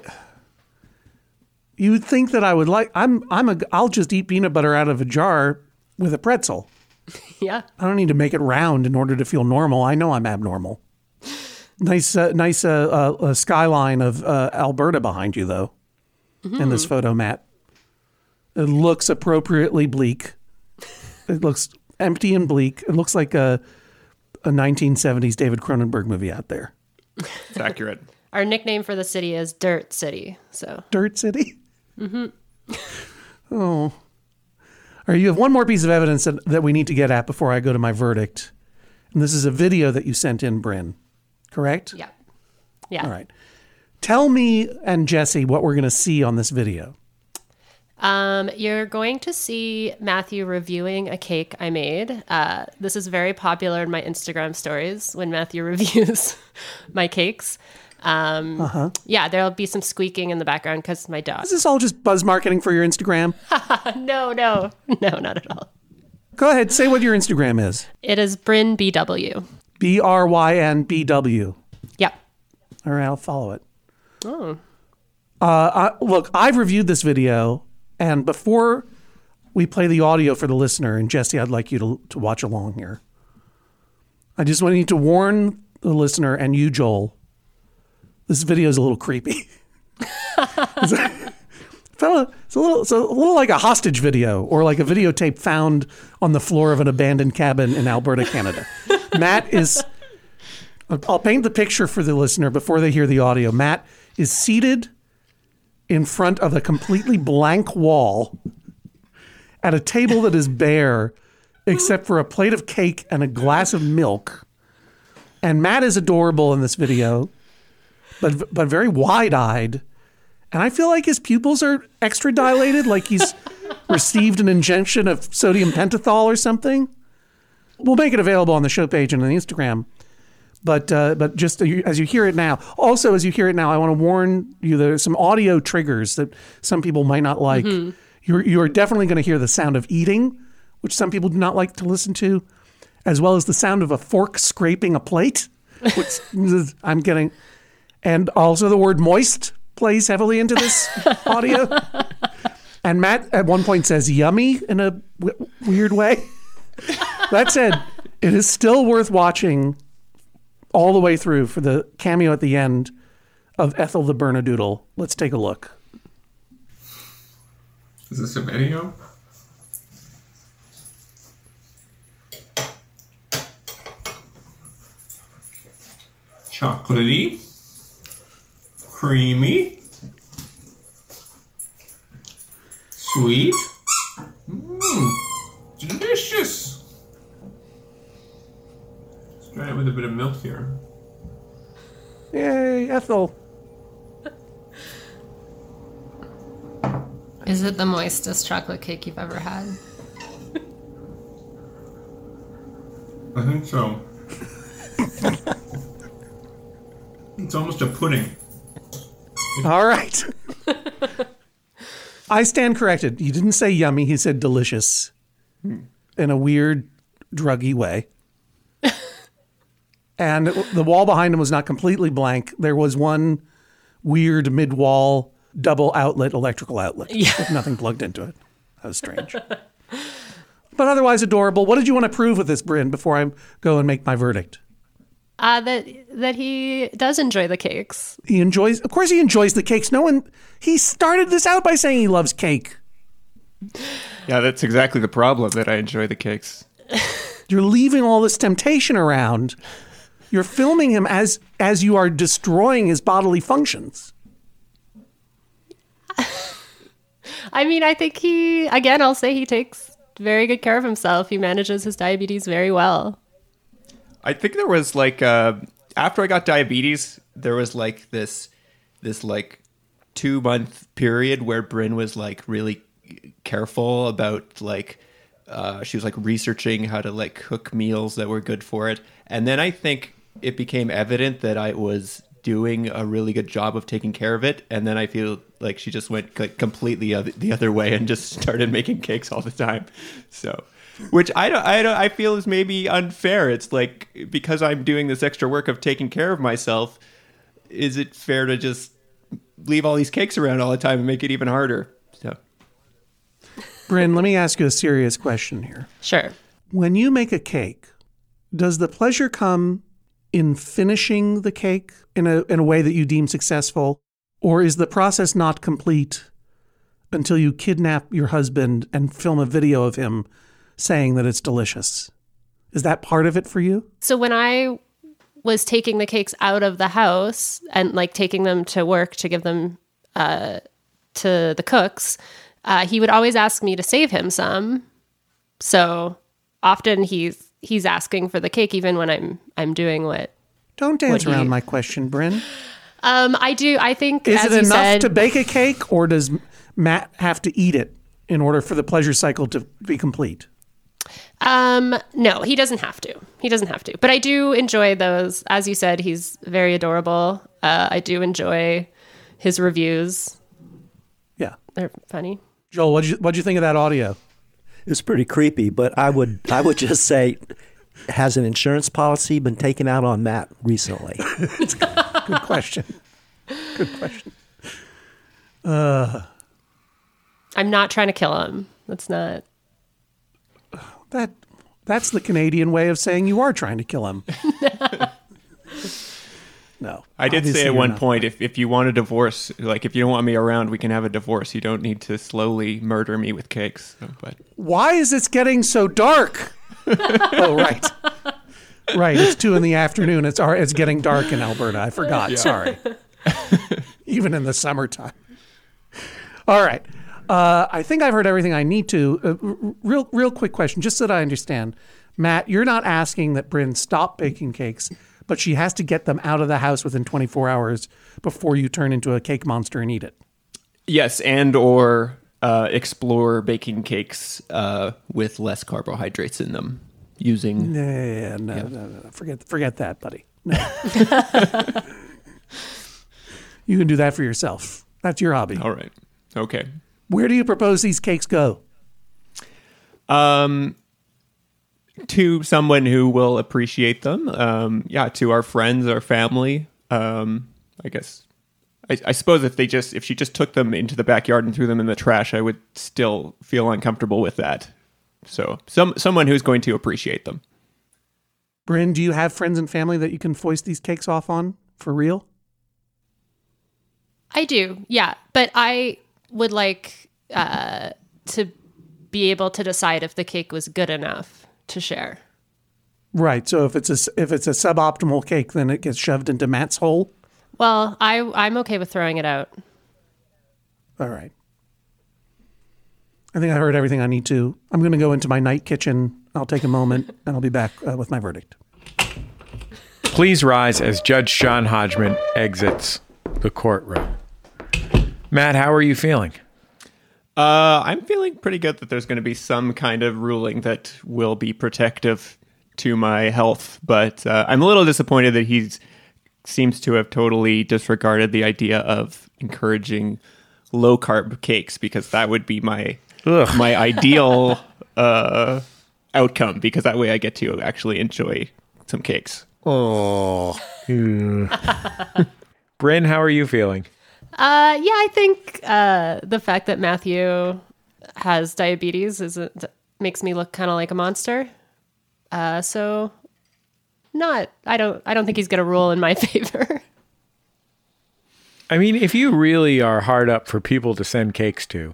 [SPEAKER 2] you would think that I would like. I'm. I'm a. I'll just eat peanut butter out of a jar with a pretzel.
[SPEAKER 4] Yeah.
[SPEAKER 2] I don't need to make it round in order to feel normal. I know I'm abnormal. Nice, uh, nice uh, uh, skyline of uh, Alberta behind you, though. In this photo, Matt, it looks appropriately bleak. It looks empty and bleak. It looks like a a 1970s David Cronenberg movie out there.
[SPEAKER 3] it's accurate.
[SPEAKER 4] Our nickname for the city is Dirt City. So
[SPEAKER 2] Dirt City. Oh. All right, you have one more piece of evidence that, that we need to get at before I go to my verdict. And this is a video that you sent in, Bryn. Correct?
[SPEAKER 4] yeah. Yeah.
[SPEAKER 2] All right. Tell me and Jesse what we're going to see on this video.
[SPEAKER 4] Um, you're going to see Matthew reviewing a cake I made. Uh, this is very popular in my Instagram stories when Matthew reviews my cakes. Um,
[SPEAKER 2] Uh-huh.
[SPEAKER 4] Yeah, there'll be some squeaking in the background because my dog.
[SPEAKER 2] Is this all just buzz marketing for your Instagram?
[SPEAKER 4] no, no, no, not at all.
[SPEAKER 2] Go ahead, say what your Instagram is.
[SPEAKER 4] It is Bryn BW.
[SPEAKER 2] B R Y N B W.
[SPEAKER 4] Yep.
[SPEAKER 2] All right, I'll follow it.
[SPEAKER 4] Oh.
[SPEAKER 2] Uh, I, look, I've reviewed this video, and before we play the audio for the listener, and Jesse, I'd like you to, to watch along here. I just want you to warn the listener and you, Joel. This video is a little creepy. it's, a, fella, it's a little, it's a little like a hostage video or like a videotape found on the floor of an abandoned cabin in Alberta, Canada. Matt is. I'll paint the picture for the listener before they hear the audio. Matt is seated in front of a completely blank wall at a table that is bare except for a plate of cake and a glass of milk. And Matt is adorable in this video, but but very wide-eyed. And I feel like his pupils are extra dilated, like he's received an injection of sodium pentothal or something. We'll make it available on the show page and on the Instagram. But uh, but just as you hear it now, also as you hear it now, I want to warn you there are some audio triggers that some people might not like. You're you are definitely going to hear the sound of eating, which some people do not like to listen to, as well as the sound of a fork scraping a plate. which is- I'm getting, and also the word moist plays heavily into this audio. And Matt at one point says yummy in a w- weird way. That said, it is still worth watching all the way through for the cameo at the end of Ethel the Bernedoodle. Let's take a look.
[SPEAKER 8] Is this a video? Chocolatey, creamy, sweet, mmm, delicious. Let's try it with a bit of milk here.
[SPEAKER 2] Yay, Ethel.
[SPEAKER 4] Is it the moistest chocolate cake you've ever had?
[SPEAKER 8] I think so. it's almost a pudding.
[SPEAKER 2] All right. I stand corrected. He didn't say yummy, he said delicious in a weird, druggy way. and the wall behind him was not completely blank. There was one weird mid wall double outlet electrical outlet with nothing plugged into it. That was strange. but otherwise adorable. What did you want to prove with this, Bryn, before I go and make my verdict?
[SPEAKER 4] Uh, that that he does enjoy the cakes.
[SPEAKER 2] He enjoys, of course, he enjoys the cakes. No one, he started this out by saying he loves cake.
[SPEAKER 3] Yeah, that's exactly the problem that I enjoy the cakes.
[SPEAKER 2] You're leaving all this temptation around. You're filming him as as you are destroying his bodily functions.
[SPEAKER 4] I mean, I think he again. I'll say he takes very good care of himself. He manages his diabetes very well.
[SPEAKER 3] I think there was like uh, after I got diabetes, there was like this this like two month period where Bryn was like really careful about like uh, she was like researching how to like cook meals that were good for it, and then I think it became evident that I was doing a really good job of taking care of it, and then I feel like she just went completely the other way and just started making cakes all the time. So which I don't, I don't, I feel is maybe unfair. It's like because I'm doing this extra work of taking care of myself, is it fair to just leave all these cakes around all the time and make it even harder? So
[SPEAKER 2] Bryn, let me ask you a serious question here.
[SPEAKER 4] Sure.
[SPEAKER 2] When you make a cake, does the pleasure come in finishing the cake in a in a way that you deem successful, or is the process not complete until you kidnap your husband and film a video of him saying that it's delicious? Is that part of it for you?
[SPEAKER 4] So when I was taking the cakes out of the house and like taking them to work to give them uh, to the cooks, uh, he would always ask me to save him some. So often he's he's asking for the cake even when I'm I'm doing what.
[SPEAKER 2] Don't dance
[SPEAKER 4] what he-
[SPEAKER 2] around my question, Bryn.
[SPEAKER 4] Um, I do. I think
[SPEAKER 2] Is it enough
[SPEAKER 4] said,
[SPEAKER 2] to bake a cake, or does Matt have to eat it in order for the pleasure cycle to be complete?
[SPEAKER 4] Um, no, he doesn't have to. He doesn't have to. But I do enjoy those. As you said, he's very adorable. Uh, I do enjoy his reviews.
[SPEAKER 2] Yeah.
[SPEAKER 4] They're funny.
[SPEAKER 2] Joel, what'd you what'd you think of that audio?
[SPEAKER 5] It's pretty creepy, but I would I would just say, has an insurance policy been taken out on Matt recently?
[SPEAKER 2] Good question. Good question. Uh,
[SPEAKER 4] I'm not trying to kill him. That's not.
[SPEAKER 2] That that's the Canadian way of saying you are trying to kill him. no,
[SPEAKER 3] I did say at one
[SPEAKER 2] not.
[SPEAKER 3] point, if if you want a divorce, like if you don't want me around, we can have a divorce. You don't need to slowly murder me with cakes. So, but
[SPEAKER 2] Why is this getting so dark? oh, right. Right. It's two in the afternoon. It's it's getting dark in Alberta. I forgot.
[SPEAKER 3] Yeah.
[SPEAKER 2] Sorry. Even in the summertime. All right. Uh, I think I've heard everything I need to. Uh, real, real quick question, just so that I understand. Matt, you're not asking that Bryn stop baking cakes, but she has to get them out of the house within 24 hours before you turn into a cake monster and eat it.
[SPEAKER 3] yes, and or uh, explore baking cakes uh, with less carbohydrates in them using.
[SPEAKER 2] Yeah, no, no, no, no. Forget, forget that, buddy. No. you can do that for yourself. That's your hobby.
[SPEAKER 3] All right. Okay.
[SPEAKER 2] Where do you propose these cakes go?
[SPEAKER 3] Um, to someone who will appreciate them. Um, yeah, to our friends, our family. Um, I guess. I, I suppose if they just if she just took them into the backyard and threw them in the trash, I would still feel uncomfortable with that. So some someone who's going to appreciate them.
[SPEAKER 2] Bryn, do you have friends and family that you can foist these cakes off on for real?
[SPEAKER 4] I do, yeah. But I would like uh, to be able to decide if the cake was good enough to share.
[SPEAKER 2] Right. So if it's a if it's a suboptimal cake, then it gets shoved into Matt's hole.
[SPEAKER 4] Well, I I'm okay with throwing it out.
[SPEAKER 2] All right. I think I heard everything I need to. I'm going to go into my night kitchen. I'll take a moment and I'll be back uh, with my verdict.
[SPEAKER 1] Please rise as Judge John Hodgman exits the courtroom. Matt, how are you feeling?
[SPEAKER 3] Uh, I'm feeling pretty good that there's going to be some kind of ruling that will be protective to my health, but uh, I'm a little disappointed that he seems to have totally disregarded the idea of encouraging low carb cakes because that would be my
[SPEAKER 1] Ugh.
[SPEAKER 3] my ideal uh, outcome because that way I get to actually enjoy some cakes.
[SPEAKER 1] Oh. Bryn, how are you feeling?
[SPEAKER 4] Uh, yeah, I think uh, the fact that Matthew has diabetes is a, makes me look kind of like a monster. Uh, so not I don't I don't think he's gonna rule in my favor.
[SPEAKER 1] I mean, if you really are hard up for people to send cakes to,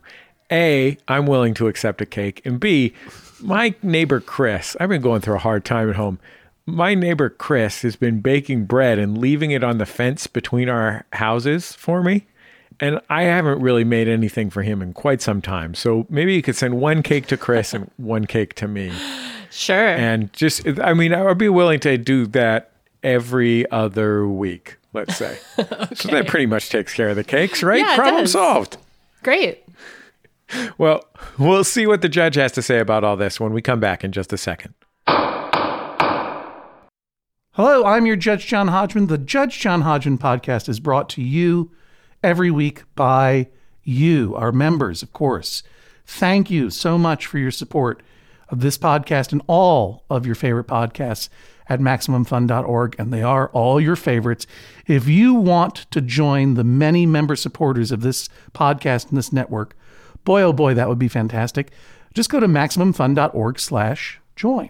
[SPEAKER 1] A, I'm willing to accept a cake. And B, my neighbor Chris, I've been going through a hard time at home. My neighbor Chris has been baking bread and leaving it on the fence between our houses for me. And I haven't really made anything for him in quite some time. So maybe you could send one cake to Chris and one cake to me.
[SPEAKER 4] Sure.
[SPEAKER 1] And just, I mean, I would be willing to do that every other week, let's say. So that pretty much takes care of the cakes, right?
[SPEAKER 4] Yeah,
[SPEAKER 1] Problem solved.
[SPEAKER 4] Great.
[SPEAKER 1] Well, we'll see what the judge has to say about all this when we come back in just a second.
[SPEAKER 2] Hello, I'm your Judge John Hodgman. The Judge John Hodgman podcast is brought to you every week by you, our members, of course. Thank you so much for your support of this podcast and all of your favorite podcasts at MaximumFun.org, and they are all your favorites. If you want to join the many member supporters of this podcast and this network, boy, oh boy, that would be fantastic. Just go to MaximumFun.org slash join.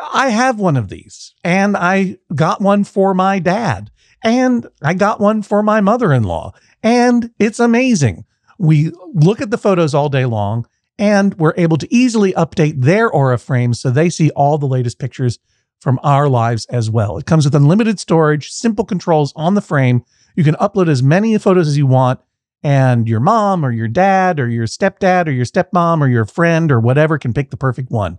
[SPEAKER 2] I have one of these, and I got one for my dad, and I got one for my mother in law, and it's amazing. We look at the photos all day long, and we're able to easily update their Aura frames so they see all the latest pictures from our lives as well. It comes with unlimited storage, simple controls on the frame. You can upload as many photos as you want, and your mom or your dad or your stepdad or your stepmom or your friend or whatever can pick the perfect one.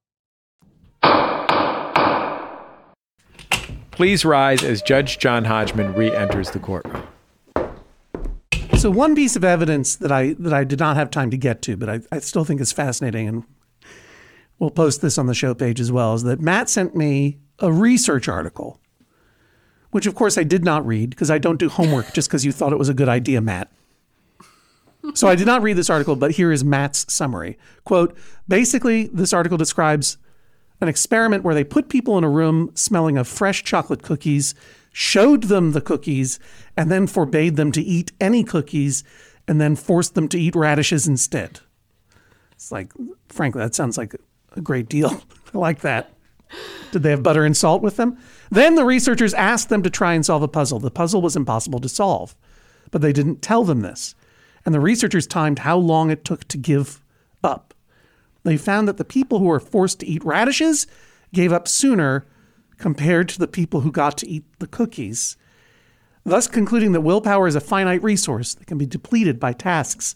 [SPEAKER 1] Please rise as Judge John Hodgman re enters the courtroom.
[SPEAKER 2] So one piece of evidence that I that I did not have time to get to, but I, I still think is fascinating, and we'll post this on the show page as well, is that Matt sent me a research article, which of course I did not read because I don't do homework just because you thought it was a good idea, Matt. So I did not read this article, but here is Matt's summary. Quote, basically, this article describes an experiment where they put people in a room smelling of fresh chocolate cookies, showed them the cookies, and then forbade them to eat any cookies, and then forced them to eat radishes instead. It's like, frankly, that sounds like a great deal. I like that. Did they have butter and salt with them? Then the researchers asked them to try and solve a puzzle. The puzzle was impossible to solve, but they didn't tell them this. And the researchers timed how long it took to give up. They found that the people who were forced to eat radishes gave up sooner compared to the people who got to eat the cookies, thus concluding that willpower is a finite resource that can be depleted by tasks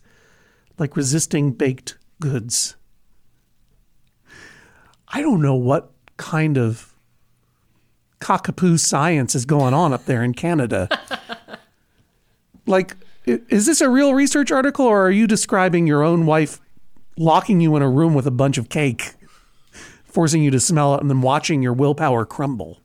[SPEAKER 2] like resisting baked goods. I don't know what kind of cockapoo science is going on up there in Canada. like, is this a real research article or are you describing your own wife locking you in a room with a bunch of cake, forcing you to smell it, and then watching your willpower crumble?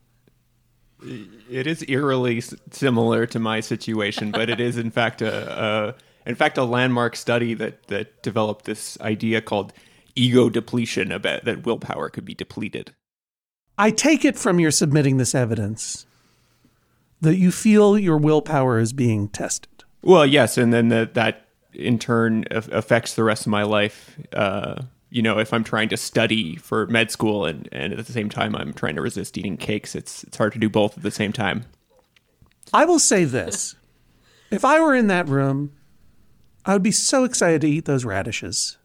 [SPEAKER 3] It is eerily similar to my situation, but it is in fact a, a in fact a landmark study that that developed this idea called ego depletion about that willpower could be depleted.
[SPEAKER 2] I take it from your submitting this evidence that you feel your willpower is being tested.
[SPEAKER 3] Well, yes, and then that that in turn af- affects the rest of my life. Uh, you know, if I'm trying to study for med school and, and at the same time I'm trying to resist eating cakes, it's it's hard to do both at the same time.
[SPEAKER 2] I will say this if I were in that room, I would be so excited to eat those radishes.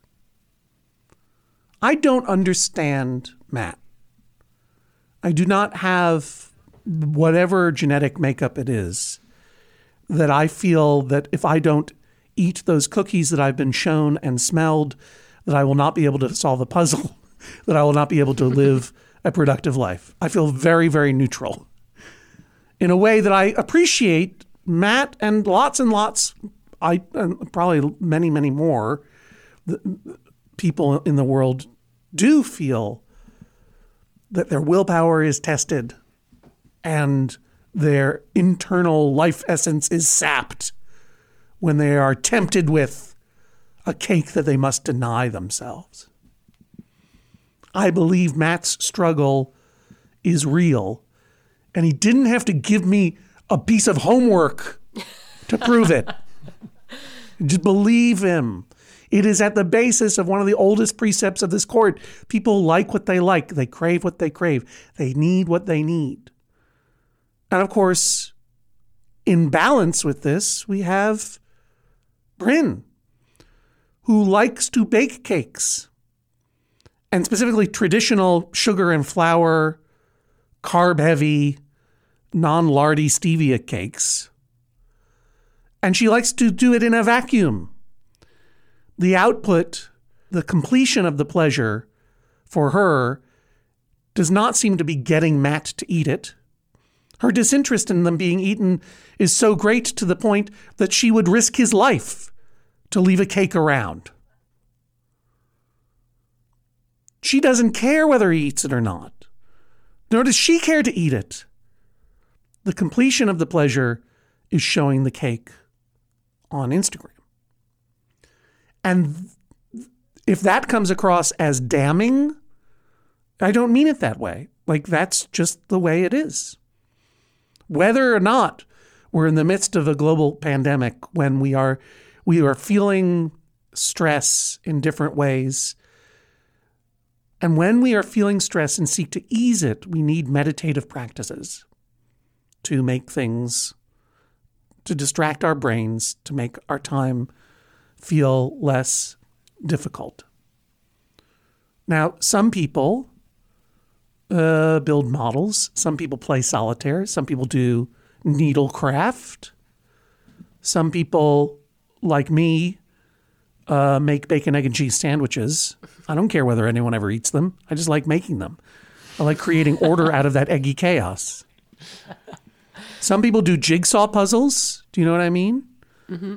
[SPEAKER 2] I don't understand Matt. I do not have whatever genetic makeup it is that I feel that if I don't eat those cookies that I've been shown and smelled, that I will not be able to solve a puzzle, that I will not be able to live a productive life. I feel very, very neutral in a way that I appreciate Matt and lots and lots, I and probably many, many more people in the world do feel that their willpower is tested and their internal life essence is sapped when they are tempted with a cake that they must deny themselves. I believe Matt's struggle is real, and he didn't have to give me a piece of homework to prove it. Just believe him. It is at the basis of one of the oldest precepts of this court. People like what they like, they crave what they crave, they need what they need. And of course, in balance with this, we have Bryn, who likes to bake cakes, and specifically traditional sugar and flour, carb heavy, non lardy stevia cakes. And she likes to do it in a vacuum. The output, the completion of the pleasure for her does not seem to be getting Matt to eat it. Her disinterest in them being eaten is so great to the point that she would risk his life to leave a cake around. She doesn't care whether he eats it or not, nor does she care to eat it. The completion of the pleasure is showing the cake on Instagram. And if that comes across as damning, I don't mean it that way. Like that's just the way it is. Whether or not we're in the midst of a global pandemic when we are we are feeling stress in different ways. And when we are feeling stress and seek to ease it, we need meditative practices to make things to distract our brains, to make our time feel less difficult. Now, some people uh, build models, some people play solitaire, some people do needlecraft, some people, like me, uh, make bacon, egg, and cheese sandwiches. I don't care whether anyone ever eats them. I just like making them. I like creating order out of that eggy chaos. Some people do jigsaw puzzles. Do you know what I mean?
[SPEAKER 4] Mm-hmm.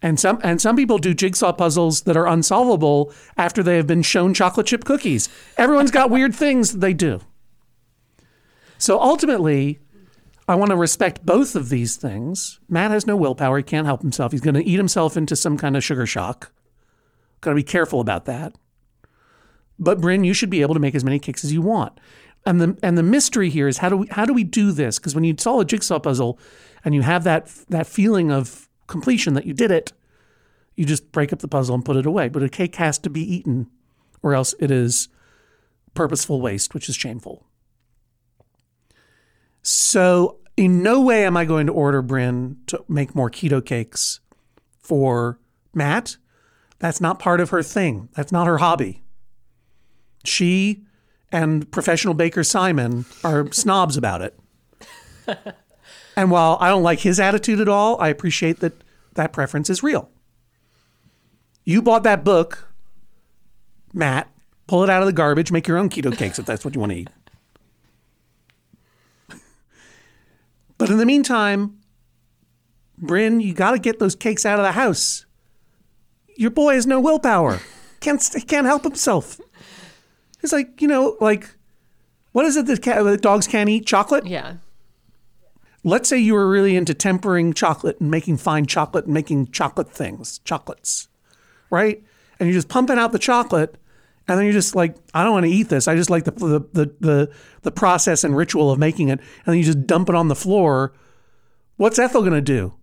[SPEAKER 2] And some and some people do jigsaw puzzles that are unsolvable after they have been shown chocolate chip cookies. Everyone's got weird things they do. So ultimately, I want to respect both of these things. Matt has no willpower; he can't help himself. He's going to eat himself into some kind of sugar shock. Got to be careful about that. But Bryn, you should be able to make as many kicks as you want. And the and the mystery here is how do we how do we do this? Because when you solve a jigsaw puzzle and you have that that feeling of completion that you did it, you just break up the puzzle and put it away. But a cake has to be eaten, or else it is purposeful waste, which is shameful. So in no way am I going to order Bryn to make more keto cakes for Matt. That's not part of her thing. That's not her hobby. She and professional baker Simon are snobs about it. and while I don't like his attitude at all, I appreciate that that preference is real. You bought that book, Matt. Pull it out of the garbage, make your own keto cakes if that's what you want to eat. But in the meantime, Bryn, you got to get those cakes out of the house. Your boy has no willpower. Can't he can't help himself. It's like you know, like what is it that, that dogs can't eat? Chocolate.
[SPEAKER 4] Yeah.
[SPEAKER 2] Let's say you were really into tempering chocolate and making fine chocolate and making chocolate things, chocolates, right? And you're just pumping out the chocolate, and then you're just like, I don't want to eat this. I just like the the the the, the process and ritual of making it, and then you just dump it on the floor. What's Ethel going to do?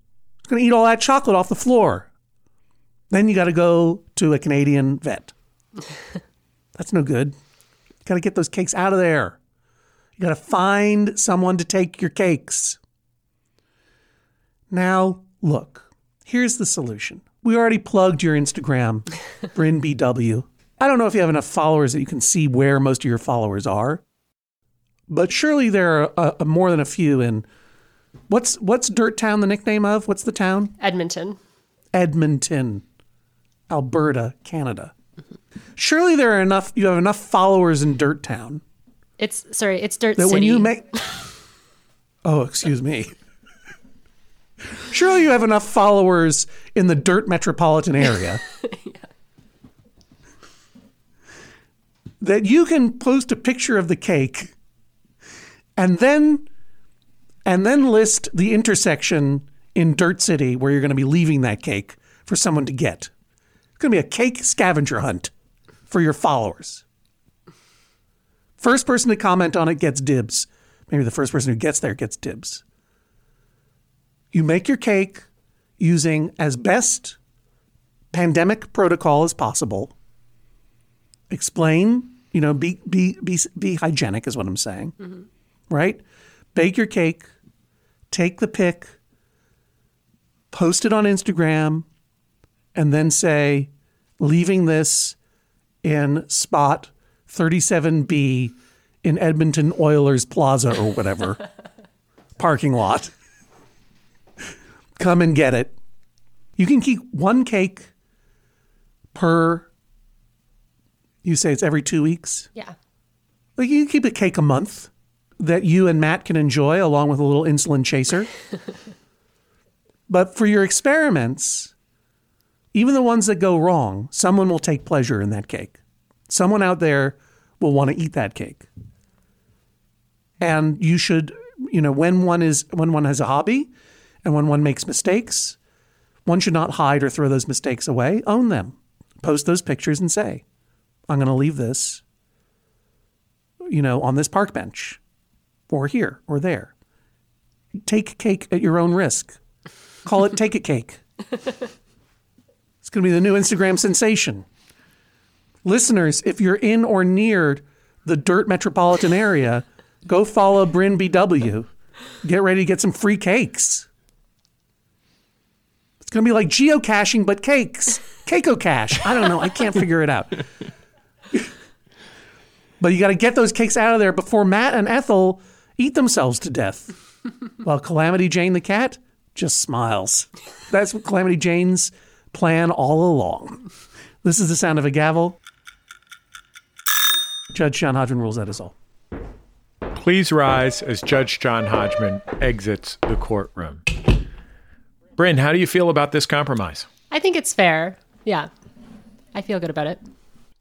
[SPEAKER 2] She's going to eat all that chocolate off the floor. Then you got to go to a Canadian vet. That's no good. You got to get those cakes out of there. You got to find someone to take your cakes. Now, look, here's the solution. We already plugged your Instagram, Bryn BW. I don't know if you have enough followers that you can see where most of your followers are, but surely there are uh, more than a few in what's what's Dirt Town the nickname of? What's the town?
[SPEAKER 4] Edmonton.
[SPEAKER 2] Edmonton, Alberta, Canada. Surely there are enough. You have enough followers in Dirt Town
[SPEAKER 4] It's sorry, it's Dirt
[SPEAKER 2] that
[SPEAKER 4] City.
[SPEAKER 2] when you make. Oh, excuse me. Surely you have enough followers in the Dirt metropolitan area that you can post a picture of the cake, and then, and then list the intersection in Dirt City where you're going to be leaving that cake for someone to get. It's going to be a cake scavenger hunt for your followers. First person to comment on it gets dibs. Maybe the first person who gets there gets dibs. You make your cake using as best pandemic protocol as possible. Explain, you know, be be be be hygienic is what I'm saying. Mm-hmm. Right? Bake your cake, take the pic, post it on Instagram, and then say, leaving this in spot 37B in Edmonton Oilers Plaza or whatever parking lot. Come and get it. You can keep one cake per, you say it's every two weeks?
[SPEAKER 4] Yeah.
[SPEAKER 2] Like you can keep a cake a month that you and Matt can enjoy along with a little insulin chaser. but for your experiments, even the ones that go wrong, someone will take pleasure in that cake. Someone out there will want to eat that cake. And you should, you know, when one is when one has a hobby and when one makes mistakes, one should not hide or throw those mistakes away. Own them. Post those pictures and say, I'm going to leave this you know, on this park bench or here or there. Take cake at your own risk. Call it Take It Cake. It's going to be the new Instagram sensation. Listeners, if you're in or near the dirt metropolitan area, go follow Bryn BW. Get ready to get some free cakes. Going to be like geocaching, but cakes. Keiko Cash. I don't know. I can't figure it out. but you got to get those cakes out of there before Matt and Ethel eat themselves to death. While Calamity Jane the cat just smiles. That's what Calamity Jane's plan all along. This is the sound of a gavel. Judge John Hodgman rules that is all.
[SPEAKER 1] Please rise as Judge John Hodgman exits the courtroom. Bryn, how do you feel about this compromise?
[SPEAKER 4] I think it's fair. Yeah. I feel good about it.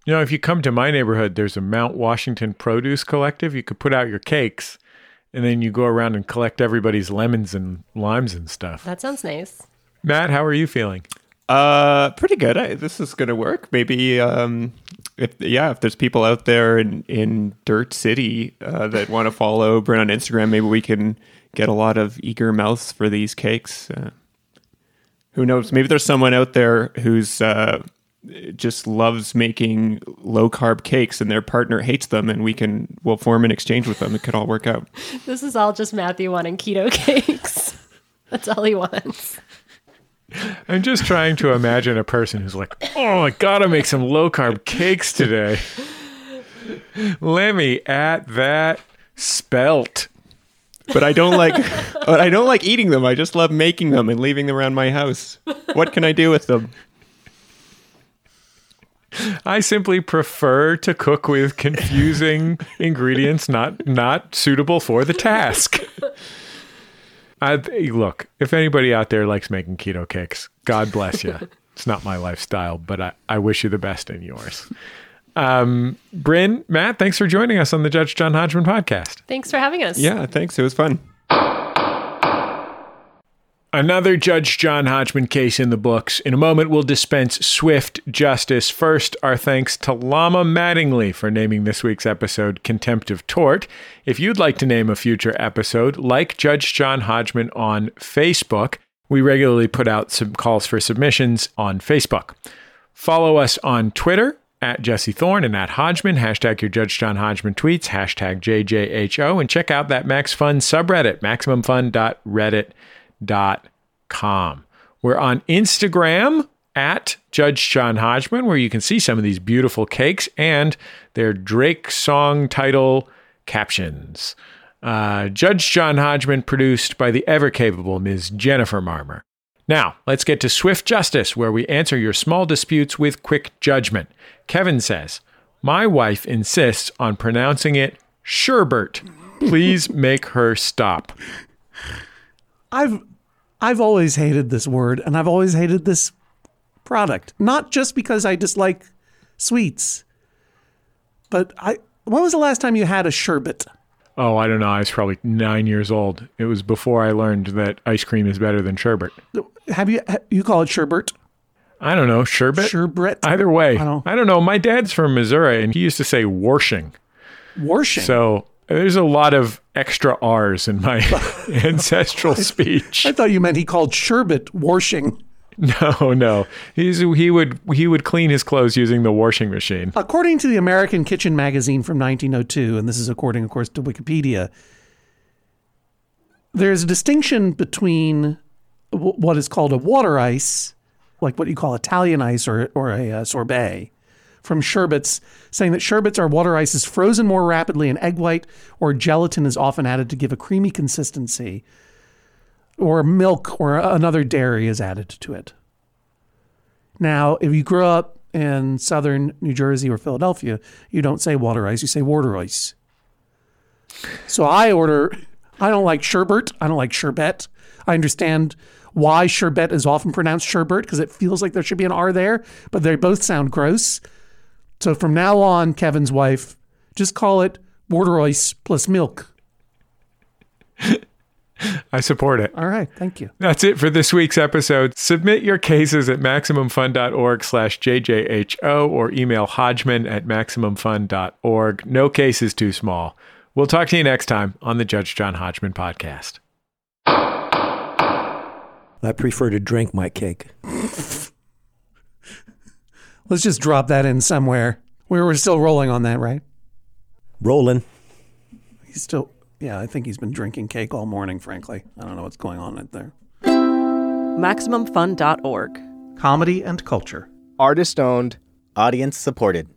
[SPEAKER 1] You know, if you come to my neighborhood, there's a Mount Washington Produce Collective. You could put out your cakes and then you go around and collect everybody's lemons and limes and stuff.
[SPEAKER 4] That sounds nice.
[SPEAKER 1] Matt, how are you feeling?
[SPEAKER 3] Uh, pretty good. I, this is going to work. Maybe, um, if yeah, if there's people out there in in Dirt City uh, that want to follow Bryn on Instagram, maybe we can get a lot of eager mouths for these cakes. Uh, who knows? Maybe there's someone out there who's uh, just loves making low carb cakes, and their partner hates them, and we can we'll form an exchange with them. It could all work out.
[SPEAKER 4] This is all just Matthew wanting keto cakes. That's all he wants.
[SPEAKER 1] I'm just trying to imagine a person who's like, "Oh, I gotta make some low carb cakes today." Let me at that spelt.
[SPEAKER 3] But I don't like, but I don't like eating them. I just love making them and leaving them around my house. What can I do with them?
[SPEAKER 1] I simply prefer to cook with confusing ingredients not not suitable for the task. I look, if anybody out there likes making keto cakes, God bless you. it's not my lifestyle, but I, I wish you the best in yours. Um, Bryn, Matt, thanks for joining us on the Judge John Hodgman podcast.
[SPEAKER 4] Thanks for having us.
[SPEAKER 3] Yeah, thanks. It was fun.
[SPEAKER 1] Another Judge John Hodgman case in the books. In a moment, we'll dispense swift justice. First, our thanks to Llama Mattingly for naming this week's episode Contempt of Tort. If you'd like to name a future episode, like Judge John Hodgman on Facebook, we regularly put out some calls for submissions on Facebook. Follow us on Twitter at Jesse Thorn and at Hodgman, hashtag your Judge John Hodgman tweets, hashtag JJHO, and check out that Max Fun subreddit, maximumfun.reddit.com. We're on Instagram at Judge John Hodgman, where you can see some of these beautiful cakes and their Drake song title captions. Uh, Judge John Hodgman, produced by the ever capable Ms. Jennifer Marmer. Now, let's get to swift justice, where we answer your small disputes with quick judgment. Kevin says, My wife insists on pronouncing it sherbert. Please make her stop.
[SPEAKER 2] I've I've always hated this word and I've always hated this product. Not just because I dislike sweets, but I when was the last time you had a sherbet?
[SPEAKER 1] Oh, I don't know. I was probably nine years old. It was before I learned that ice cream is better than sherbet.
[SPEAKER 2] Have you you call it sherbet?
[SPEAKER 1] I don't know. Sherbet?
[SPEAKER 2] Sherbet?
[SPEAKER 1] Either way.
[SPEAKER 2] I don't,
[SPEAKER 1] I don't know. My dad's from Missouri and he used to say warshing.
[SPEAKER 2] Warshing?
[SPEAKER 1] So there's a lot of extra R's in my ancestral speech.
[SPEAKER 2] I thought you meant he called sherbet washing.
[SPEAKER 1] No, no. He's he would he would clean his clothes using the washing machine.
[SPEAKER 2] According to the American Kitchen magazine from 1902, and this is according, of course, to Wikipedia, there's a distinction between w- what is called a water ice, like what you call Italian ice or or a uh, sorbet, from sherbets, saying that sherbets are water ices frozen more rapidly and egg white or gelatin is often added to give a creamy consistency, or milk or another dairy is added to it. Now, if you grow up in southern New Jersey or Philadelphia, you don't say water ice, you say water ice. So I order, I don't like sherbet, I don't like sherbet. I understand why sherbet is often pronounced sherbet because it feels like there should be an R there, but they both sound gross. So from now on, Kevin's wife, just call it water ice plus milk.
[SPEAKER 1] I support it.
[SPEAKER 2] All right, thank you.
[SPEAKER 1] That's it for this week's episode. Submit your cases at MaximumFun.org slash JJHO or email Hodgman at MaximumFun.org. No case is too small. We'll talk to you next time on the Judge John Hodgman podcast.
[SPEAKER 5] I prefer to drink my cake.
[SPEAKER 2] Let's just drop that in somewhere. We were still rolling on that, right?
[SPEAKER 5] Rolling.
[SPEAKER 2] He's still, yeah, I think he's been drinking cake all morning, frankly. I don't know what's going on right there.
[SPEAKER 9] MaximumFun.org.
[SPEAKER 2] Comedy and culture.
[SPEAKER 10] Artist owned.
[SPEAKER 11] Audience supported.